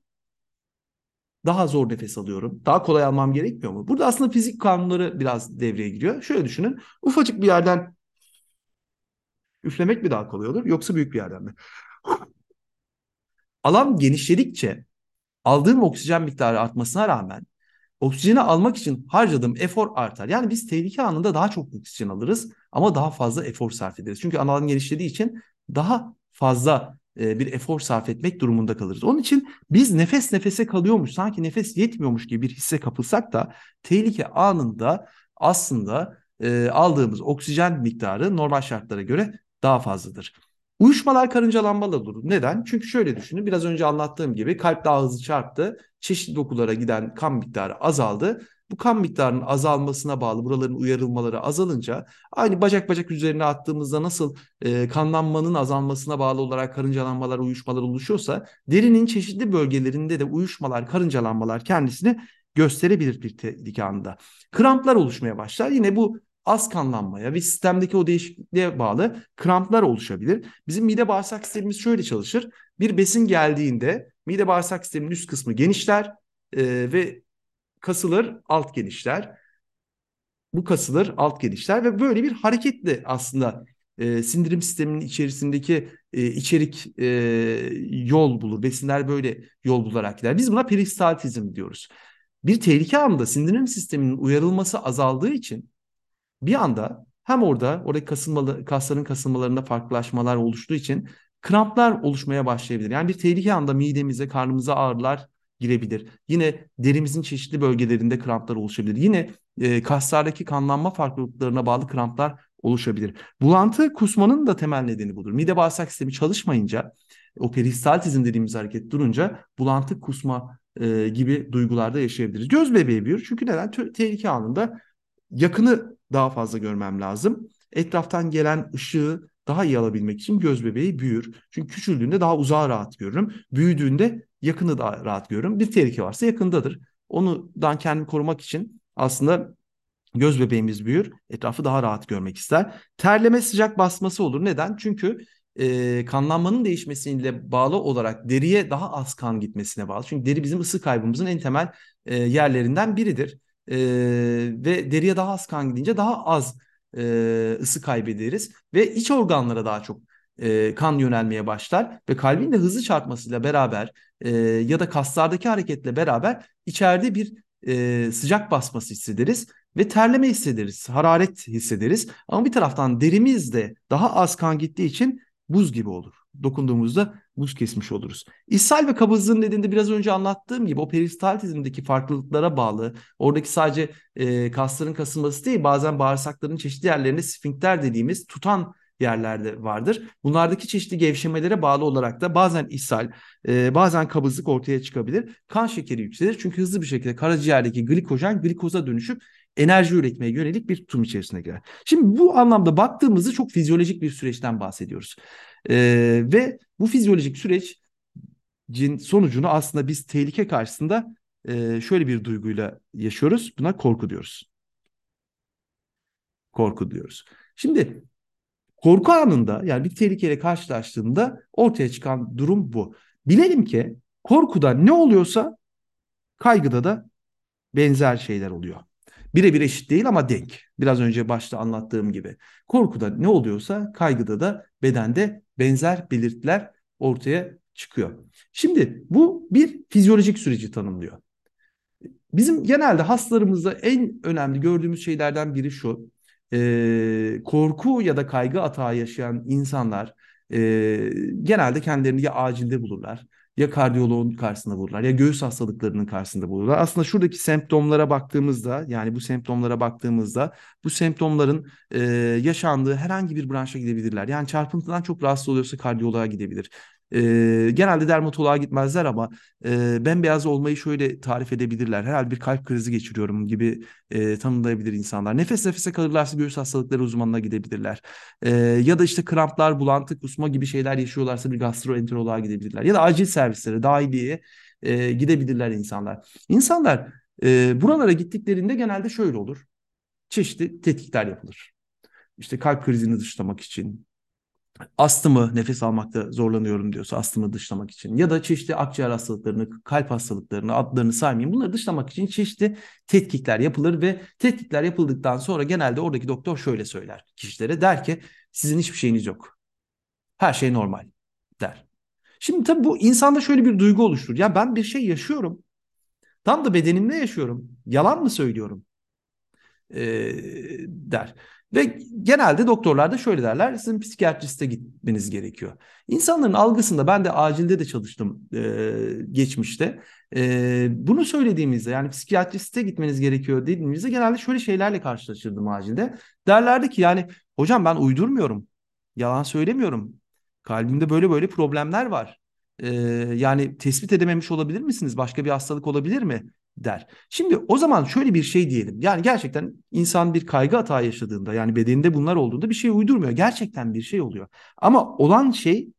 daha zor nefes alıyorum? Daha kolay almam gerekmiyor mu? Burada aslında fizik kanunları biraz devreye giriyor. Şöyle düşünün. Ufacık bir yerden üflemek mi daha kolay olur yoksa büyük bir yerden mi? Alan genişledikçe aldığım oksijen miktarı artmasına rağmen oksijeni almak için harcadığım efor artar. Yani biz tehlike anında daha çok oksijen alırız ama daha fazla efor sarf ederiz. Çünkü alan genişlediği için daha fazla bir efor sarf etmek durumunda kalırız. Onun için biz nefes nefese kalıyormuş, sanki nefes yetmiyormuş gibi bir hisse kapılsak da tehlike anında aslında e, aldığımız oksijen miktarı normal şartlara göre daha fazladır. Uyuşmalar karıncalanmalı olur. Neden? Çünkü şöyle düşünün. Biraz önce anlattığım gibi kalp daha hızlı çarptı. Çeşitli dokulara giden kan miktarı azaldı. Bu kan miktarının azalmasına bağlı buraların uyarılmaları azalınca aynı bacak bacak üzerine attığımızda nasıl e, kanlanmanın azalmasına bağlı olarak karıncalanmalar, uyuşmalar oluşuyorsa derinin çeşitli bölgelerinde de uyuşmalar, karıncalanmalar kendisini gösterebilir bir tehlike anında. Kramplar oluşmaya başlar. Yine bu az kanlanmaya ve sistemdeki o değişikliğe bağlı kramplar oluşabilir. Bizim mide bağırsak sistemimiz şöyle çalışır. Bir besin geldiğinde mide bağırsak sisteminin üst kısmı genişler e, ve kasılır, alt genişler. Bu kasılır, alt genişler ve böyle bir hareketle aslında e, sindirim sisteminin içerisindeki e, içerik e, yol bulur. Besinler böyle yol bularak gider. Biz buna peristaltizm diyoruz. Bir tehlike anında sindirim sisteminin uyarılması azaldığı için bir anda hem orada oradaki kasılmalı, kasların kasılmalarında farklılaşmalar oluştuğu için kramplar oluşmaya başlayabilir. Yani bir tehlike anda midemize, karnımıza ağrılar girebilir. Yine derimizin çeşitli bölgelerinde kramplar oluşabilir. Yine e, kaslardaki kanlanma farklılıklarına bağlı kramplar oluşabilir. Bulantı kusmanın da temel nedeni budur. Mide bağırsak sistemi çalışmayınca o peristaltizm dediğimiz hareket durunca bulantı kusma e, gibi duygularda yaşayabiliriz. Göz bebeği büyür çünkü neden? Te- tehlike anında yakını daha fazla görmem lazım. Etraftan gelen ışığı daha iyi alabilmek için göz bebeği büyür. Çünkü küçüldüğünde daha uzağa rahat görürüm. Büyüdüğünde yakını daha rahat görürüm. Bir tehlike varsa yakındadır. Ondan kendimi korumak için aslında göz bebeğimiz büyür. Etrafı daha rahat görmek ister. Terleme sıcak basması olur. Neden? Çünkü e, kanlanmanın değişmesiyle bağlı olarak deriye daha az kan gitmesine bağlı. Çünkü deri bizim ısı kaybımızın en temel e, yerlerinden biridir e, ve deriye daha az kan gidince daha az e, ısı kaybederiz ve iç organlara daha çok e, kan yönelmeye başlar ve kalbin de hızlı çarpmasıyla beraber e, ya da kaslardaki hareketle beraber içeride bir e, sıcak basması hissederiz ve terleme hissederiz, hararet hissederiz. Ama bir taraftan derimiz de daha az kan gittiği için buz gibi olur. Dokunduğumuzda buz kesmiş oluruz. İshal ve kabızlığın nedeni biraz önce anlattığım gibi o peristaltizmdeki farklılıklara bağlı. Oradaki sadece e, kasların kasılması değil bazen bağırsakların çeşitli yerlerinde sfinkter dediğimiz tutan yerlerde vardır. Bunlardaki çeşitli gevşemelere bağlı olarak da bazen ishal, e, bazen kabızlık ortaya çıkabilir. Kan şekeri yükselir çünkü hızlı bir şekilde karaciğerdeki glikojen glikoza dönüşüp enerji üretmeye yönelik bir tutum içerisine girer. Şimdi bu anlamda baktığımızda çok fizyolojik bir süreçten bahsediyoruz. Ee, ve bu fizyolojik sürecin sonucunu aslında biz tehlike karşısında e, şöyle bir duyguyla yaşıyoruz. Buna korku diyoruz. Korku diyoruz. Şimdi korku anında yani bir tehlikeyle karşılaştığında ortaya çıkan durum bu. Bilelim ki korkuda ne oluyorsa kaygıda da benzer şeyler oluyor. Birebir eşit değil ama denk. Biraz önce başta anlattığım gibi. Korkuda ne oluyorsa kaygıda da bedende benzer belirtiler ortaya çıkıyor. Şimdi bu bir fizyolojik süreci tanımlıyor. Bizim genelde hastalarımızda en önemli gördüğümüz şeylerden biri şu. E, korku ya da kaygı atağı yaşayan insanlar e, genelde kendilerini ya acilde bulurlar ya kardiyoloğun karşısında bulurlar ya göğüs hastalıklarının karşısında bulurlar. Aslında şuradaki semptomlara baktığımızda yani bu semptomlara baktığımızda bu semptomların e, yaşandığı herhangi bir branşa gidebilirler. Yani çarpıntıdan çok rahatsız oluyorsa kardiyoloğa gidebilir. E, genelde dermatoloğa gitmezler ama e, bembeyaz olmayı şöyle tarif edebilirler. Herhalde bir kalp krizi geçiriyorum gibi e, tanımlayabilir insanlar. Nefes nefese kalırlarsa göğüs hastalıkları uzmanına gidebilirler. E, ya da işte kramplar, bulantı, kusma gibi şeyler yaşıyorlarsa bir gastroenteroloğa gidebilirler. Ya da acil servislere, dahiliyeye e, gidebilirler insanlar. İnsanlar e, buralara gittiklerinde genelde şöyle olur. Çeşitli tetkikler yapılır. İşte kalp krizini dışlamak için, astımı nefes almakta zorlanıyorum diyorsa astımı dışlamak için ya da çeşitli akciğer hastalıklarını, kalp hastalıklarını adlarını saymayayım. Bunları dışlamak için çeşitli tetkikler yapılır ve tetkikler yapıldıktan sonra genelde oradaki doktor şöyle söyler kişilere der ki sizin hiçbir şeyiniz yok. Her şey normal der. Şimdi tabii bu insanda şöyle bir duygu oluşturur. Ya ben bir şey yaşıyorum. Tam da bedenimde yaşıyorum. Yalan mı söylüyorum? Ee, der. Ve genelde doktorlar da şöyle derler, sizin psikiyatriste gitmeniz gerekiyor. İnsanların algısında, ben de acilde de çalıştım e, geçmişte. E, bunu söylediğimizde yani psikiyatriste gitmeniz gerekiyor dediğimizde genelde şöyle şeylerle karşılaşırdım acilde. Derlerdi ki yani hocam ben uydurmuyorum, yalan söylemiyorum. Kalbimde böyle böyle problemler var. E, yani tespit edememiş olabilir misiniz? Başka bir hastalık olabilir mi? Der. Şimdi o zaman şöyle bir şey diyelim. Yani gerçekten insan bir kaygı hata yaşadığında yani bedeninde bunlar olduğunda bir şey uydurmuyor. Gerçekten bir şey oluyor. Ama olan şey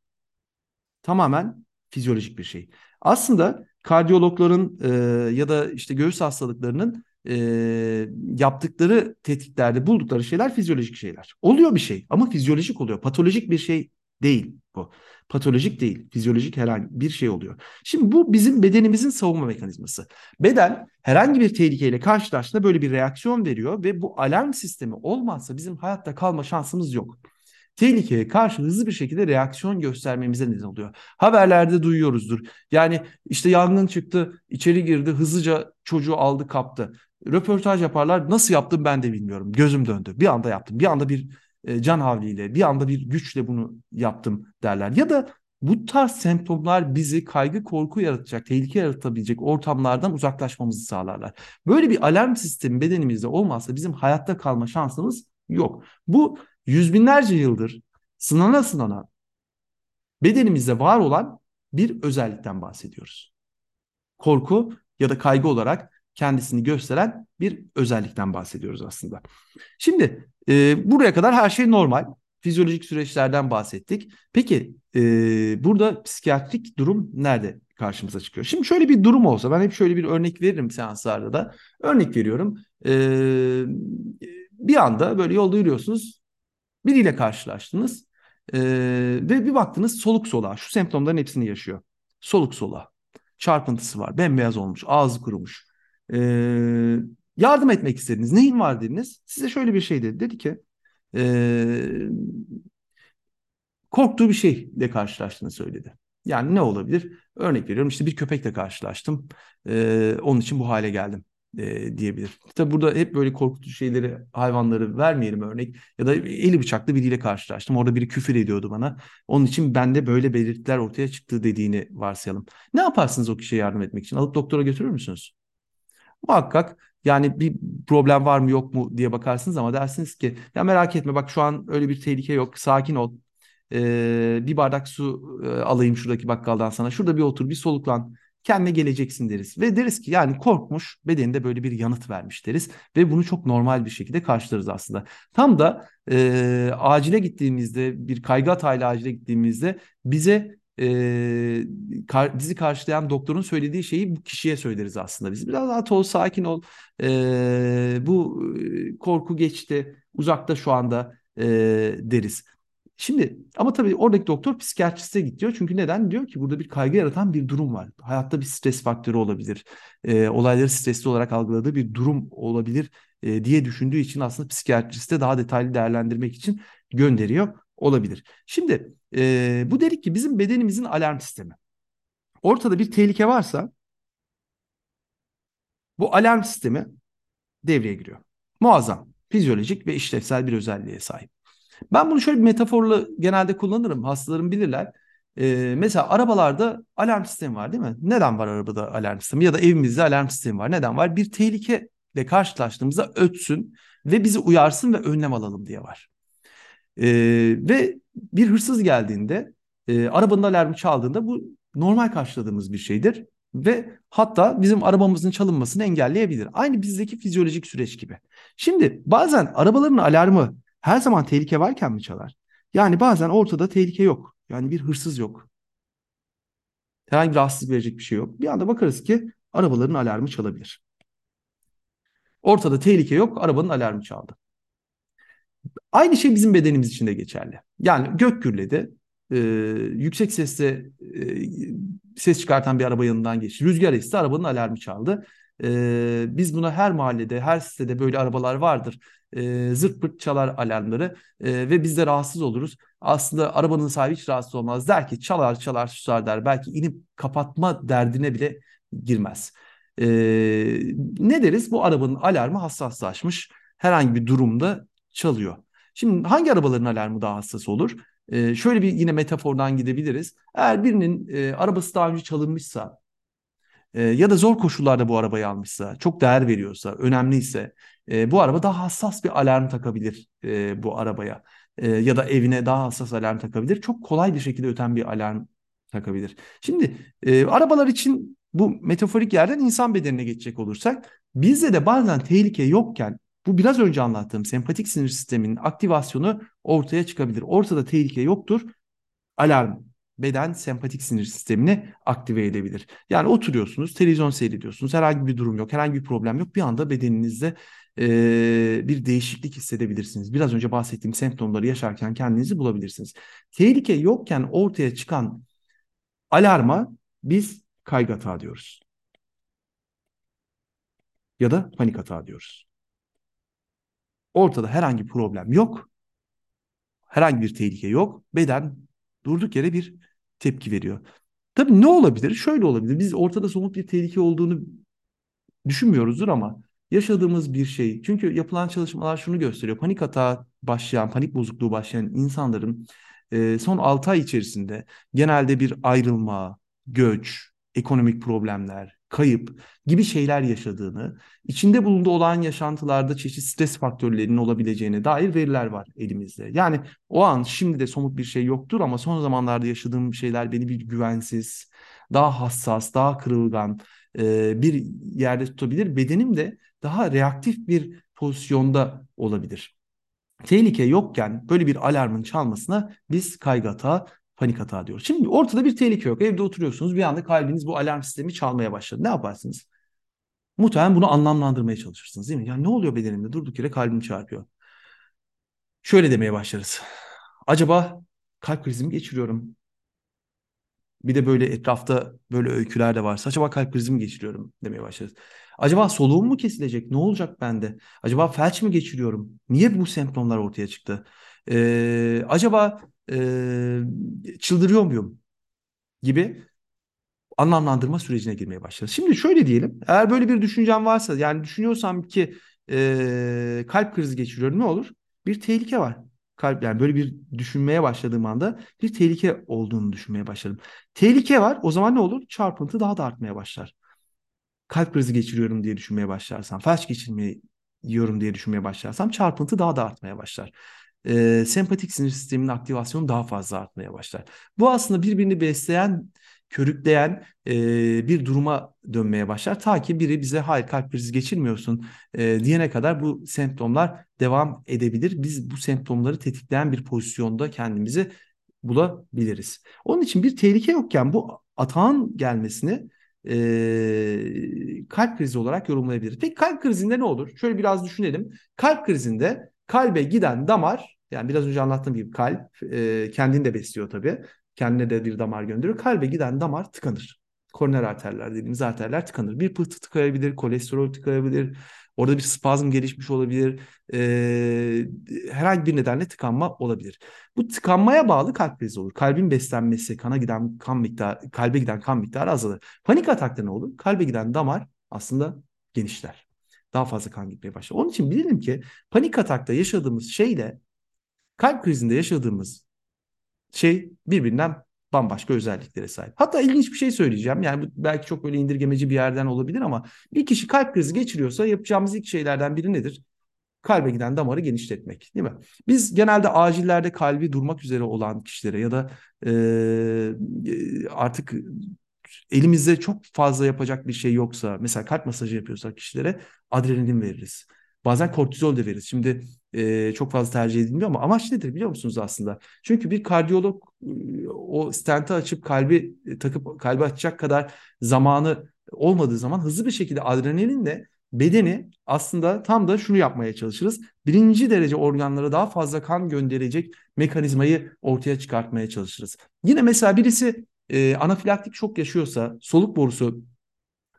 tamamen fizyolojik bir şey. Aslında kardiyologların e, ya da işte göğüs hastalıklarının e, yaptıkları tetiklerde buldukları şeyler fizyolojik şeyler. Oluyor bir şey ama fizyolojik oluyor. Patolojik bir şey değil bu. Patolojik değil, fizyolojik herhangi bir şey oluyor. Şimdi bu bizim bedenimizin savunma mekanizması. Beden herhangi bir tehlikeyle karşılaştığında böyle bir reaksiyon veriyor ve bu alarm sistemi olmazsa bizim hayatta kalma şansımız yok tehlikeye karşı hızlı bir şekilde reaksiyon göstermemize neden oluyor. Haberlerde duyuyoruzdur. Yani işte yangın çıktı, içeri girdi, hızlıca çocuğu aldı, kaptı. Röportaj yaparlar. Nasıl yaptım ben de bilmiyorum. Gözüm döndü. Bir anda yaptım. Bir anda bir e, can havliyle bir anda bir güçle bunu yaptım derler. Ya da bu tarz semptomlar bizi kaygı korku yaratacak, tehlike yaratabilecek ortamlardan uzaklaşmamızı sağlarlar. Böyle bir alarm sistemi bedenimizde olmazsa bizim hayatta kalma şansımız yok. Bu yüz binlerce yıldır sınana sınana bedenimizde var olan bir özellikten bahsediyoruz. Korku ya da kaygı olarak kendisini gösteren bir özellikten bahsediyoruz aslında. Şimdi e, buraya kadar her şey normal. Fizyolojik süreçlerden bahsettik. Peki e, burada psikiyatrik durum nerede karşımıza çıkıyor? Şimdi şöyle bir durum olsa ben hep şöyle bir örnek veririm seanslarda da. Örnek veriyorum. E, bir anda böyle yolda yürüyorsunuz. Biriyle karşılaştınız. E, ve bir baktınız soluk soluğa. Şu semptomların hepsini yaşıyor. Soluk soluğa. Çarpıntısı var. Bembeyaz olmuş. Ağzı kurumuş. E, yardım etmek istediniz. Neyin var dediniz? Size şöyle bir şey dedi. Dedi ki e, korktuğu bir şeyle karşılaştığını söyledi. Yani ne olabilir? Örnek veriyorum işte bir köpekle karşılaştım. E, onun için bu hale geldim e, diyebilir. Tabi burada hep böyle korkutucu şeyleri, hayvanları vermeyelim örnek. Ya da eli bıçaklı biriyle karşılaştım. Orada biri küfür ediyordu bana. Onun için bende böyle belirtiler ortaya çıktı dediğini varsayalım. Ne yaparsınız o kişiye yardım etmek için? Alıp doktora götürür müsünüz? Muhakkak yani bir problem var mı yok mu diye bakarsınız ama dersiniz ki ya merak etme bak şu an öyle bir tehlike yok sakin ol. Ee, bir bardak su e, alayım şuradaki bakkaldan sana. Şurada bir otur bir soluklan kendine geleceksin deriz. Ve deriz ki yani korkmuş bedeninde böyle bir yanıt vermiş deriz. Ve bunu çok normal bir şekilde karşılarız aslında. Tam da e, acile gittiğimizde bir kaygı hatayla acile gittiğimizde bize e, kar, bizi karşılayan doktorun söylediği şeyi bu kişiye söyleriz aslında. Biz biraz daha ol, sakin ol. E, bu korku geçti, uzakta şu anda e, deriz. Şimdi ama tabii oradaki doktor psikiyatriste gidiyor. Çünkü neden? Diyor ki burada bir kaygı yaratan bir durum var. Hayatta bir stres faktörü olabilir. E, olayları stresli olarak algıladığı bir durum olabilir e, diye düşündüğü için aslında psikiyatriste daha detaylı değerlendirmek için gönderiyor olabilir. Şimdi e, bu dedik ki bizim bedenimizin alarm sistemi. ortada bir tehlike varsa bu alarm sistemi devreye giriyor. Muazzam, fizyolojik ve işlevsel bir özelliğe sahip. Ben bunu şöyle bir metaforla genelde kullanırım. Hastalarım bilirler. Ee, mesela arabalarda alarm sistemi var değil mi? Neden var arabada alarm sistemi? Ya da evimizde alarm sistemi var. Neden var? Bir tehlikeyle karşılaştığımızda ötsün ve bizi uyarsın ve önlem alalım diye var. Ee, ve bir hırsız geldiğinde, e, arabanın alarmı çaldığında bu normal karşıladığımız bir şeydir. Ve hatta bizim arabamızın çalınmasını engelleyebilir. Aynı bizdeki fizyolojik süreç gibi. Şimdi bazen arabaların alarmı her zaman tehlike varken mi çalar? Yani bazen ortada tehlike yok. Yani bir hırsız yok. Herhangi bir rahatsız verecek bir şey yok. Bir anda bakarız ki arabaların alarmı çalabilir. Ortada tehlike yok, arabanın alarmı çaldı. Aynı şey bizim bedenimiz için de geçerli. Yani gök gürledi, e, yüksek sesle e, ses çıkartan bir araba yanından geçti. Rüzgar esti, arabanın alarmı çaldı. E, biz buna her mahallede, her sitede böyle arabalar vardır. E, zırt pırt çalar alarmları e, ve biz de rahatsız oluruz. Aslında arabanın sahibi hiç rahatsız olmaz. Der ki çalar çalar susar der. Belki inip kapatma derdine bile girmez. E, ne deriz? Bu arabanın alarmı hassaslaşmış. Herhangi bir durumda çalıyor. Şimdi hangi arabaların alarmı daha hassas olur? Ee, şöyle bir yine metafordan gidebiliriz. Eğer birinin e, arabası daha önce çalınmışsa e, ya da zor koşullarda bu arabayı almışsa, çok değer veriyorsa, önemliyse e, bu araba daha hassas bir alarm takabilir e, bu arabaya. E, ya da evine daha hassas alarm takabilir. Çok kolay bir şekilde öten bir alarm takabilir. Şimdi e, arabalar için bu metaforik yerden insan bedenine geçecek olursak bizde de bazen tehlike yokken bu biraz önce anlattığım sempatik sinir sisteminin aktivasyonu ortaya çıkabilir. Ortada tehlike yoktur. Alarm beden sempatik sinir sistemini aktive edebilir. Yani oturuyorsunuz, televizyon seyrediyorsunuz, herhangi bir durum yok, herhangi bir problem yok. Bir anda bedeninizde e, bir değişiklik hissedebilirsiniz. Biraz önce bahsettiğim semptomları yaşarken kendinizi bulabilirsiniz. Tehlike yokken ortaya çıkan alarma biz kaygı hata diyoruz. Ya da panik hata diyoruz. Ortada herhangi bir problem yok. Herhangi bir tehlike yok. Beden durduk yere bir tepki veriyor. Tabii ne olabilir? Şöyle olabilir. Biz ortada somut bir tehlike olduğunu düşünmüyoruzdur ama yaşadığımız bir şey. Çünkü yapılan çalışmalar şunu gösteriyor. Panik hata başlayan, panik bozukluğu başlayan insanların son 6 ay içerisinde genelde bir ayrılma, göç, ekonomik problemler, kayıp gibi şeyler yaşadığını, içinde bulunduğu olan yaşantılarda çeşitli stres faktörlerinin olabileceğine dair veriler var elimizde. Yani o an şimdi de somut bir şey yoktur ama son zamanlarda yaşadığım şeyler beni bir güvensiz, daha hassas, daha kırılgan e, bir yerde tutabilir. Bedenim de daha reaktif bir pozisyonda olabilir. Tehlike yokken böyle bir alarmın çalmasına biz kaygı hata panik hata diyoruz. Şimdi ortada bir tehlike yok. Evde oturuyorsunuz bir anda kalbiniz bu alarm sistemi çalmaya başladı. Ne yaparsınız? Muhtemelen bunu anlamlandırmaya çalışırsınız değil mi? Ya ne oluyor bedenimde? Durduk yere kalbim çarpıyor. Şöyle demeye başlarız. Acaba kalp krizi mi geçiriyorum? Bir de böyle etrafta böyle öyküler de varsa acaba kalp krizi mi geçiriyorum demeye başlarız. Acaba soluğum mu kesilecek? Ne olacak bende? Acaba felç mi geçiriyorum? Niye bu semptomlar ortaya çıktı? Ee, acaba e, çıldırıyor muyum gibi anlamlandırma sürecine girmeye başlarız. Şimdi şöyle diyelim. Eğer böyle bir düşüncem varsa yani düşünüyorsam ki e, kalp krizi geçiriyorum ne olur? Bir tehlike var. Kalp yani böyle bir düşünmeye başladığım anda bir tehlike olduğunu düşünmeye başladım. Tehlike var. O zaman ne olur? Çarpıntı daha da artmaya başlar. Kalp krizi geçiriyorum diye düşünmeye başlarsam, felç geçirmeyi yiyorum diye düşünmeye başlarsam çarpıntı daha da artmaya başlar e, sempatik sinir sisteminin aktivasyonu daha fazla artmaya başlar. Bu aslında birbirini besleyen, körükleyen e, bir duruma dönmeye başlar. Ta ki biri bize hayır kalp krizi geçirmiyorsun e, diyene kadar bu semptomlar devam edebilir. Biz bu semptomları tetikleyen bir pozisyonda kendimizi bulabiliriz. Onun için bir tehlike yokken bu atağın gelmesini e, kalp krizi olarak yorumlayabiliriz. Peki kalp krizinde ne olur? Şöyle biraz düşünelim. Kalp krizinde kalbe giden damar yani biraz önce anlattığım gibi kalp e, kendini de besliyor tabii. Kendine de bir damar gönderiyor. Kalbe giden damar tıkanır. Koroner arterler dediğimiz arterler tıkanır. Bir pıhtı tıkayabilir, kolesterol tıkayabilir, orada bir spazm gelişmiş olabilir, e, herhangi bir nedenle tıkanma olabilir. Bu tıkanmaya bağlı kalp krizi olur. Kalbin beslenmesi, kana giden kan miktarı, kalbe giden kan miktarı azalır. Panik atakta ne olur? Kalbe giden damar aslında genişler. Daha fazla kan gitmeye başlar. Onun için bilelim ki panik atakta yaşadığımız şeyle kalp krizinde yaşadığımız şey birbirinden bambaşka özelliklere sahip. Hatta ilginç bir şey söyleyeceğim. Yani bu belki çok böyle indirgemeci bir yerden olabilir ama bir kişi kalp krizi geçiriyorsa yapacağımız ilk şeylerden biri nedir? Kalbe giden damarı genişletmek değil mi? Biz genelde acillerde kalbi durmak üzere olan kişilere ya da e, artık elimizde çok fazla yapacak bir şey yoksa mesela kalp masajı yapıyorsak kişilere adrenalin veririz. Bazen kortizol de veririz. Şimdi e, çok fazla tercih edilmiyor ama amaç nedir biliyor musunuz aslında? Çünkü bir kardiyolog o stenti açıp kalbi takıp kalbi açacak kadar zamanı olmadığı zaman hızlı bir şekilde adrenalinle bedeni aslında tam da şunu yapmaya çalışırız. Birinci derece organlara daha fazla kan gönderecek mekanizmayı ortaya çıkartmaya çalışırız. Yine mesela birisi e, anafilaktik şok yaşıyorsa, soluk borusu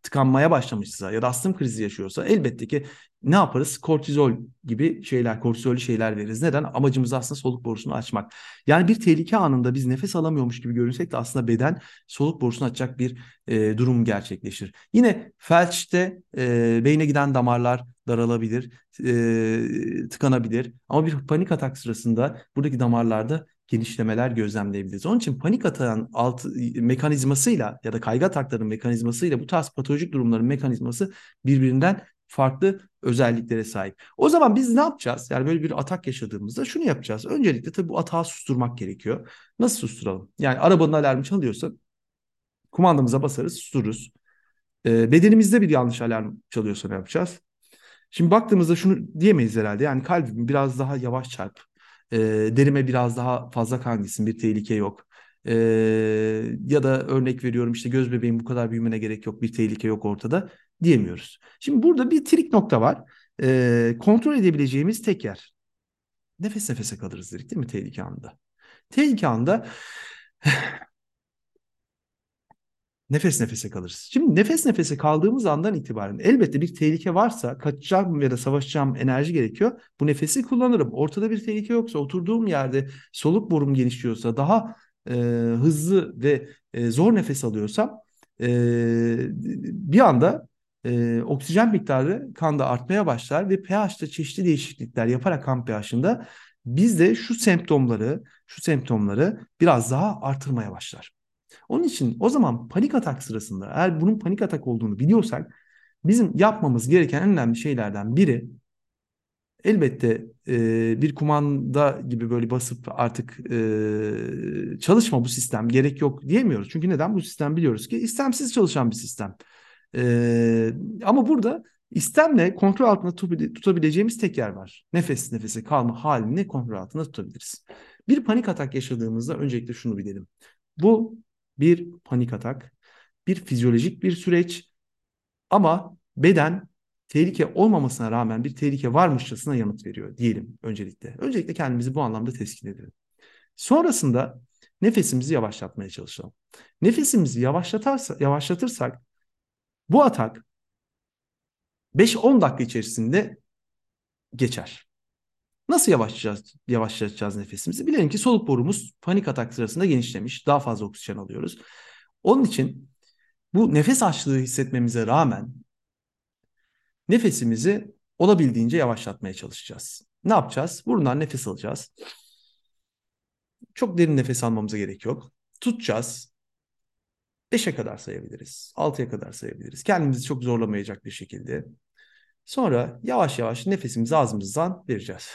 tıkanmaya başlamışsa ya da astım krizi yaşıyorsa elbette ki ne yaparız? Kortizol gibi şeyler, kortizolü şeyler veririz. Neden? Amacımız aslında soluk borusunu açmak. Yani bir tehlike anında biz nefes alamıyormuş gibi görünsek de aslında beden soluk borusunu açacak bir e, durum gerçekleşir. Yine felçte e, beyne giden damarlar daralabilir, e, tıkanabilir. Ama bir panik atak sırasında buradaki damarlarda genişlemeler gözlemleyebiliriz. Onun için panik atağın alt mekanizmasıyla ya da kaygı ataklarının mekanizmasıyla bu tarz patolojik durumların mekanizması birbirinden farklı özelliklere sahip. O zaman biz ne yapacağız? Yani böyle bir atak yaşadığımızda şunu yapacağız. Öncelikle tabii bu atağı susturmak gerekiyor. Nasıl susturalım? Yani arabanın alarmı çalıyorsa kumandamıza basarız, sustururuz. Ee, bedenimizde bir yanlış alarm çalıyorsa ne yapacağız? Şimdi baktığımızda şunu diyemeyiz herhalde. Yani kalbim biraz daha yavaş çarp. E, derime biraz daha fazla kan gitsin. Bir tehlike yok. E, ya da örnek veriyorum işte göz bebeğim bu kadar büyümene gerek yok. Bir tehlike yok ortada diyemiyoruz. Şimdi burada bir trik nokta var. E, kontrol edebileceğimiz tek yer. Nefes nefese kalırız dedik değil mi tehlike anında? Tehlike anında nefes nefese kalırız. Şimdi nefes nefese kaldığımız andan itibaren elbette bir tehlike varsa kaçacağım ya da savaşacağım enerji gerekiyor. Bu nefesi kullanırım. Ortada bir tehlike yoksa oturduğum yerde soluk borum genişliyorsa daha e, hızlı ve e, zor nefes alıyorsam e, bir anda e, oksijen miktarı kanda artmaya başlar ve pH'te çeşitli değişiklikler yaparak kan pH'ında bizde şu semptomları şu semptomları biraz daha artırmaya başlar. Onun için o zaman panik atak sırasında eğer bunun panik atak olduğunu biliyorsak bizim yapmamız gereken en önemli şeylerden biri elbette e, bir kumanda gibi böyle basıp artık e, çalışma bu sistem gerek yok diyemiyoruz. Çünkü neden? Bu sistem biliyoruz ki istemsiz çalışan bir sistem. E, ama burada istemle kontrol altında tutabileceğimiz tek yer var. Nefes nefese kalma halini kontrol altında tutabiliriz. Bir panik atak yaşadığımızda öncelikle şunu bilelim. Bu bir panik atak, bir fizyolojik bir süreç ama beden tehlike olmamasına rağmen bir tehlike varmışçasına yanıt veriyor diyelim öncelikle. Öncelikle kendimizi bu anlamda teskin edelim. Sonrasında nefesimizi yavaşlatmaya çalışalım. Nefesimizi yavaşlatarsa, yavaşlatırsak bu atak 5-10 dakika içerisinde geçer. Nasıl yavaşlatacağız, yavaşlatacağız nefesimizi? Bilelim ki soluk borumuz panik atak sırasında genişlemiş. Daha fazla oksijen alıyoruz. Onun için bu nefes açlığı hissetmemize rağmen nefesimizi olabildiğince yavaşlatmaya çalışacağız. Ne yapacağız? Burundan nefes alacağız. Çok derin nefes almamıza gerek yok. Tutacağız. 5'e kadar sayabiliriz. 6'ya kadar sayabiliriz. Kendimizi çok zorlamayacak bir şekilde. Sonra yavaş yavaş nefesimizi ağzımızdan vereceğiz.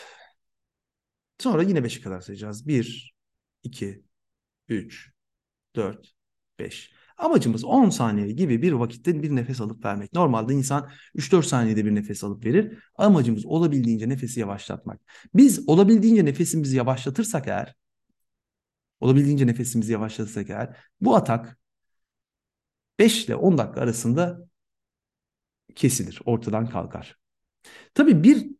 Sonra yine 5'e kadar sayacağız. 1, 2, 3, 4, 5. Amacımız 10 saniye gibi bir vakitte bir nefes alıp vermek. Normalde insan 3-4 saniyede bir nefes alıp verir. Amacımız olabildiğince nefesi yavaşlatmak. Biz olabildiğince nefesimizi yavaşlatırsak eğer, olabildiğince nefesimizi yavaşlatırsak eğer, bu atak 5 ile 10 dakika arasında kesilir, ortadan kalkar. Tabii bir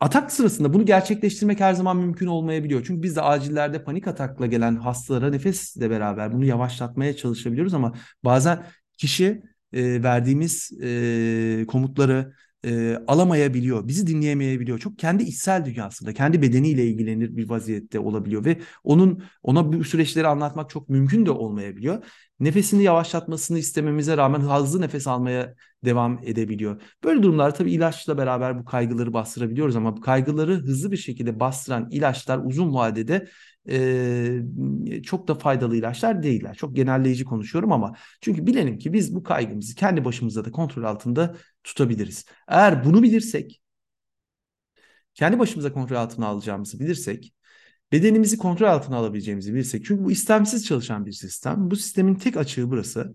Atak sırasında bunu gerçekleştirmek her zaman mümkün olmayabiliyor. Çünkü biz de acillerde panik atakla gelen hastalara nefesle beraber bunu yavaşlatmaya çalışabiliyoruz ama bazen kişi e, verdiğimiz e, komutları e, alamayabiliyor, bizi dinleyemeyebiliyor. Çok kendi içsel dünyasında, kendi bedeniyle ilgilenir bir vaziyette olabiliyor ve onun ona bu süreçleri anlatmak çok mümkün de olmayabiliyor. Nefesini yavaşlatmasını istememize rağmen hızlı nefes almaya devam edebiliyor. Böyle durumlar tabii ilaçla beraber bu kaygıları bastırabiliyoruz ama bu kaygıları hızlı bir şekilde bastıran ilaçlar uzun vadede e, çok da faydalı ilaçlar değiller. Çok genelleyici konuşuyorum ama çünkü bilelim ki biz bu kaygımızı kendi başımıza da kontrol altında tutabiliriz. Eğer bunu bilirsek, kendi başımıza kontrol altına alacağımızı bilirsek, bedenimizi kontrol altına alabileceğimizi bilirsek, çünkü bu istemsiz çalışan bir sistem. Bu sistemin tek açığı burası.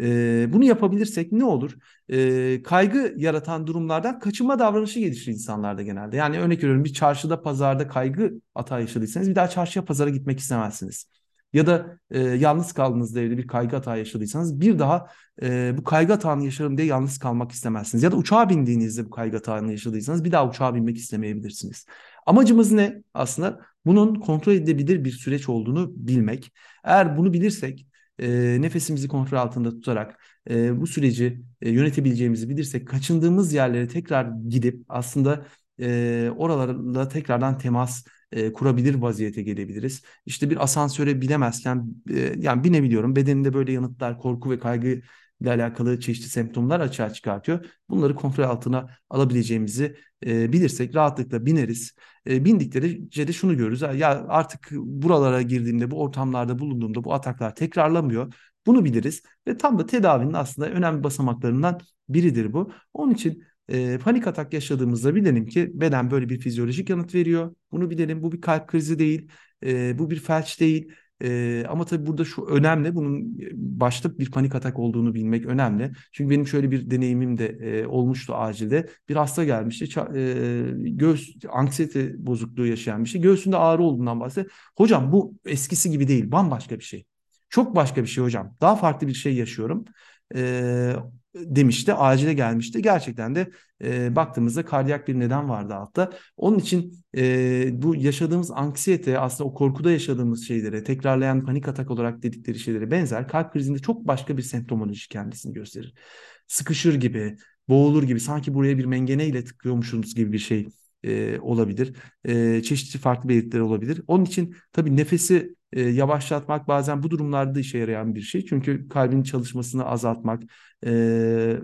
E, bunu yapabilirsek ne olur? E, kaygı yaratan durumlardan kaçınma davranışı gelişir insanlarda genelde. Yani örnek veriyorum bir çarşıda pazarda kaygı hata yaşadıysanız bir daha çarşıya pazara gitmek istemezsiniz. Ya da e, yalnız kaldığınızda evde bir kaygı hata yaşadıysanız bir daha e, bu kaygı hatanı yaşarım diye yalnız kalmak istemezsiniz. Ya da uçağa bindiğinizde bu kaygı hatanı yaşadıysanız bir daha uçağa binmek istemeyebilirsiniz. Amacımız ne? Aslında bunun kontrol edilebilir bir süreç olduğunu bilmek. Eğer bunu bilirsek e, nefesimizi kontrol altında tutarak e, bu süreci e, yönetebileceğimizi bilirsek kaçındığımız yerlere tekrar gidip aslında e, oralarla tekrardan temas e, kurabilir vaziyete gelebiliriz. İşte bir asansöre binemezken e, yani binebiliyorum bedeninde böyle yanıtlar korku ve kaygı ile alakalı çeşitli semptomlar açığa çıkartıyor. Bunları kontrol altına alabileceğimizi e, bilirsek rahatlıkla bineriz. E, bindikleri de şunu görürüz. Ya artık buralara girdiğimde, bu ortamlarda bulunduğumda bu ataklar tekrarlamıyor. Bunu biliriz ve tam da tedavinin aslında önemli basamaklarından biridir bu. Onun için e, panik atak yaşadığımızda bilelim ki beden böyle bir fizyolojik yanıt veriyor. Bunu bilelim. Bu bir kalp krizi değil, e, bu bir felç değil ee, ama tabii burada şu önemli, bunun başta bir panik atak olduğunu bilmek önemli. Çünkü benim şöyle bir deneyimim de e, olmuştu acilde. Bir hasta gelmişti, e, göğüs anksiyete bozukluğu yaşayan bir şey. Göğsünde ağrı olduğundan bahsediyor. Hocam bu eskisi gibi değil, bambaşka bir şey. Çok başka bir şey hocam. Daha farklı bir şey yaşıyorum. E, demişti. Acile gelmişti. Gerçekten de e, baktığımızda kardiyak bir neden vardı altta. Onun için e, bu yaşadığımız anksiyete aslında o korkuda yaşadığımız şeylere tekrarlayan panik atak olarak dedikleri şeylere benzer kalp krizinde çok başka bir semptomoloji kendisini gösterir. Sıkışır gibi, boğulur gibi sanki buraya bir mengeneyle tıklıyormuşsunuz gibi bir şey e, olabilir. E, çeşitli farklı belirtiler olabilir. Onun için tabii nefesi e, yavaşlatmak bazen bu durumlarda işe yarayan bir şey. Çünkü kalbin çalışmasını azaltmak e,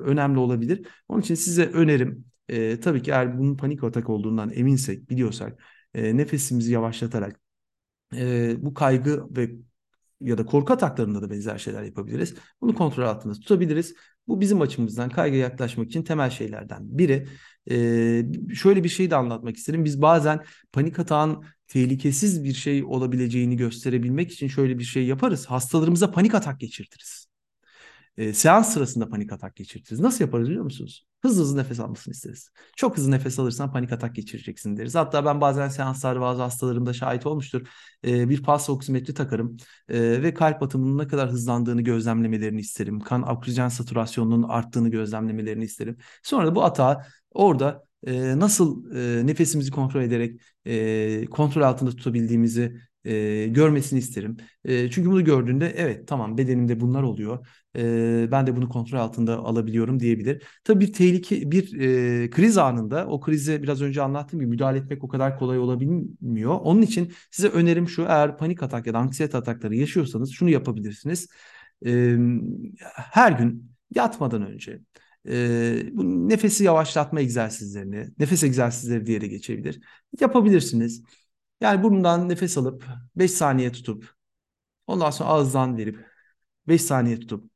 önemli olabilir. Onun için size önerim e, tabii ki eğer bunun panik atak olduğundan eminsek, biliyorsak e, nefesimizi yavaşlatarak e, bu kaygı ve ya da korku ataklarında da benzer şeyler yapabiliriz. Bunu kontrol altında tutabiliriz. Bu bizim açımızdan kaygıya yaklaşmak için temel şeylerden biri. Ee, şöyle bir şey de anlatmak isterim. Biz bazen panik atağın tehlikesiz bir şey olabileceğini gösterebilmek için şöyle bir şey yaparız. Hastalarımıza panik atak geçirtiriz e, seans sırasında panik atak geçirtiriz. Nasıl yaparız biliyor musunuz? Hızlı hızlı nefes almasını isteriz. Çok hızlı nefes alırsan panik atak geçireceksin deriz. Hatta ben bazen seanslarda bazı hastalarımda şahit olmuştur. E, bir pulse oksimetri takarım e, ve kalp atımının ne kadar hızlandığını gözlemlemelerini isterim. Kan oksijen saturasyonunun arttığını gözlemlemelerini isterim. Sonra da bu atağı orada e, nasıl e, nefesimizi kontrol ederek e, kontrol altında tutabildiğimizi e, görmesini isterim. E, çünkü bunu gördüğünde evet tamam bedenimde bunlar oluyor. E, ben de bunu kontrol altında alabiliyorum diyebilir. Tabii bir tehlike, bir e, kriz anında o krize biraz önce anlattığım gibi müdahale etmek o kadar kolay olabilmiyor. Onun için size önerim şu eğer panik atak ya da anksiyete atakları yaşıyorsanız şunu yapabilirsiniz. E, her gün yatmadan önce e, bu nefesi yavaşlatma egzersizlerini, nefes egzersizleri diye de geçebilir. Yapabilirsiniz. Yani burundan nefes alıp 5 saniye tutup ondan sonra ağızdan verip 5 saniye tutup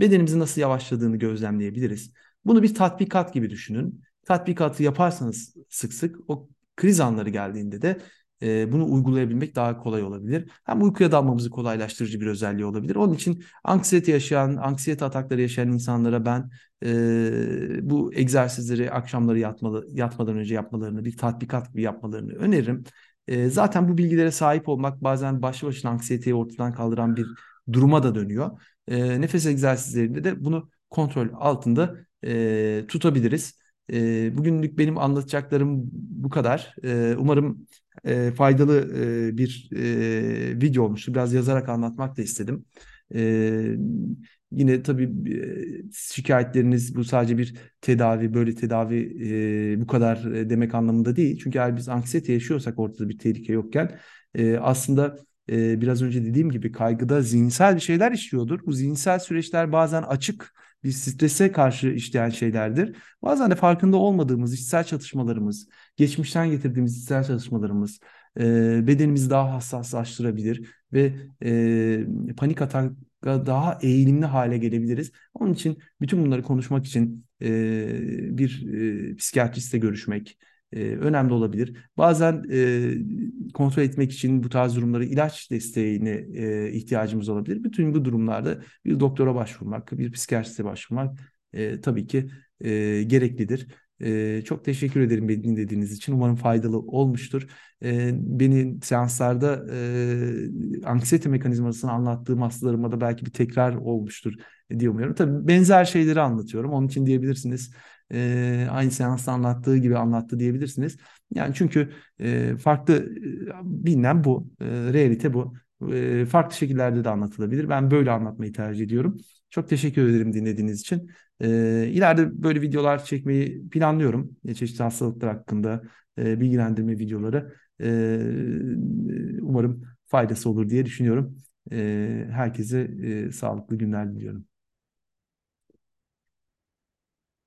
bedenimizin nasıl yavaşladığını gözlemleyebiliriz. Bunu bir tatbikat gibi düşünün. Tatbikatı yaparsanız sık sık o kriz anları geldiğinde de e, bunu uygulayabilmek daha kolay olabilir. Hem uykuya dalmamızı kolaylaştırıcı bir özelliği olabilir. Onun için anksiyete yaşayan, anksiyete atakları yaşayan insanlara ben e, bu egzersizleri akşamları yatmalı, yatmadan önce yapmalarını, bir tatbikat gibi yapmalarını öneririm. E, zaten bu bilgilere sahip olmak bazen başlı başına anksiyeteyi ortadan kaldıran bir duruma da dönüyor. E, nefes egzersizlerinde de bunu kontrol altında e, tutabiliriz. E, bugünlük benim anlatacaklarım bu kadar. E, umarım e, faydalı e, bir e, video olmuştur. Biraz yazarak anlatmak da istedim. E, yine tabii e, şikayetleriniz bu sadece bir tedavi, böyle tedavi e, bu kadar e, demek anlamında değil. Çünkü eğer biz anksiyete yaşıyorsak ortada bir tehlike yokken e, aslında e, biraz önce dediğim gibi kaygıda zihinsel bir şeyler işliyordur. Bu zihinsel süreçler bazen açık bir strese karşı işleyen şeylerdir. Bazen de farkında olmadığımız içsel çatışmalarımız, geçmişten getirdiğimiz içsel çatışmalarımız e, bedenimizi daha hassaslaştırabilir ve e, panik atak daha eğilimli hale gelebiliriz. Onun için bütün bunları konuşmak için e, bir e, psikiyatristle görüşmek, e, önemli olabilir. Bazen e, kontrol etmek için bu tarz durumları ilaç desteğine e, ihtiyacımız olabilir. Bütün bu durumlarda bir doktora başvurmak, bir psikiyatriste başvurmak e, tabii ki e, gereklidir. E, çok teşekkür ederim beni dinlediğiniz için. Umarım faydalı olmuştur. E, beni seanslarda e, anksiyete mekanizmasını anlattığım hastalarıma da belki bir tekrar olmuştur diye umuyorum. Tabii benzer şeyleri anlatıyorum. Onun için diyebilirsiniz e, aynı seansta anlattığı gibi anlattı diyebilirsiniz. Yani çünkü e, farklı e, bilinen bu, e, realite bu. E, farklı şekillerde de anlatılabilir. Ben böyle anlatmayı tercih ediyorum. Çok teşekkür ederim dinlediğiniz için. E, ileride böyle videolar çekmeyi planlıyorum. E, çeşitli hastalıklar hakkında e, bilgilendirme videoları. E, umarım faydası olur diye düşünüyorum. E, herkese e, sağlıklı günler diliyorum.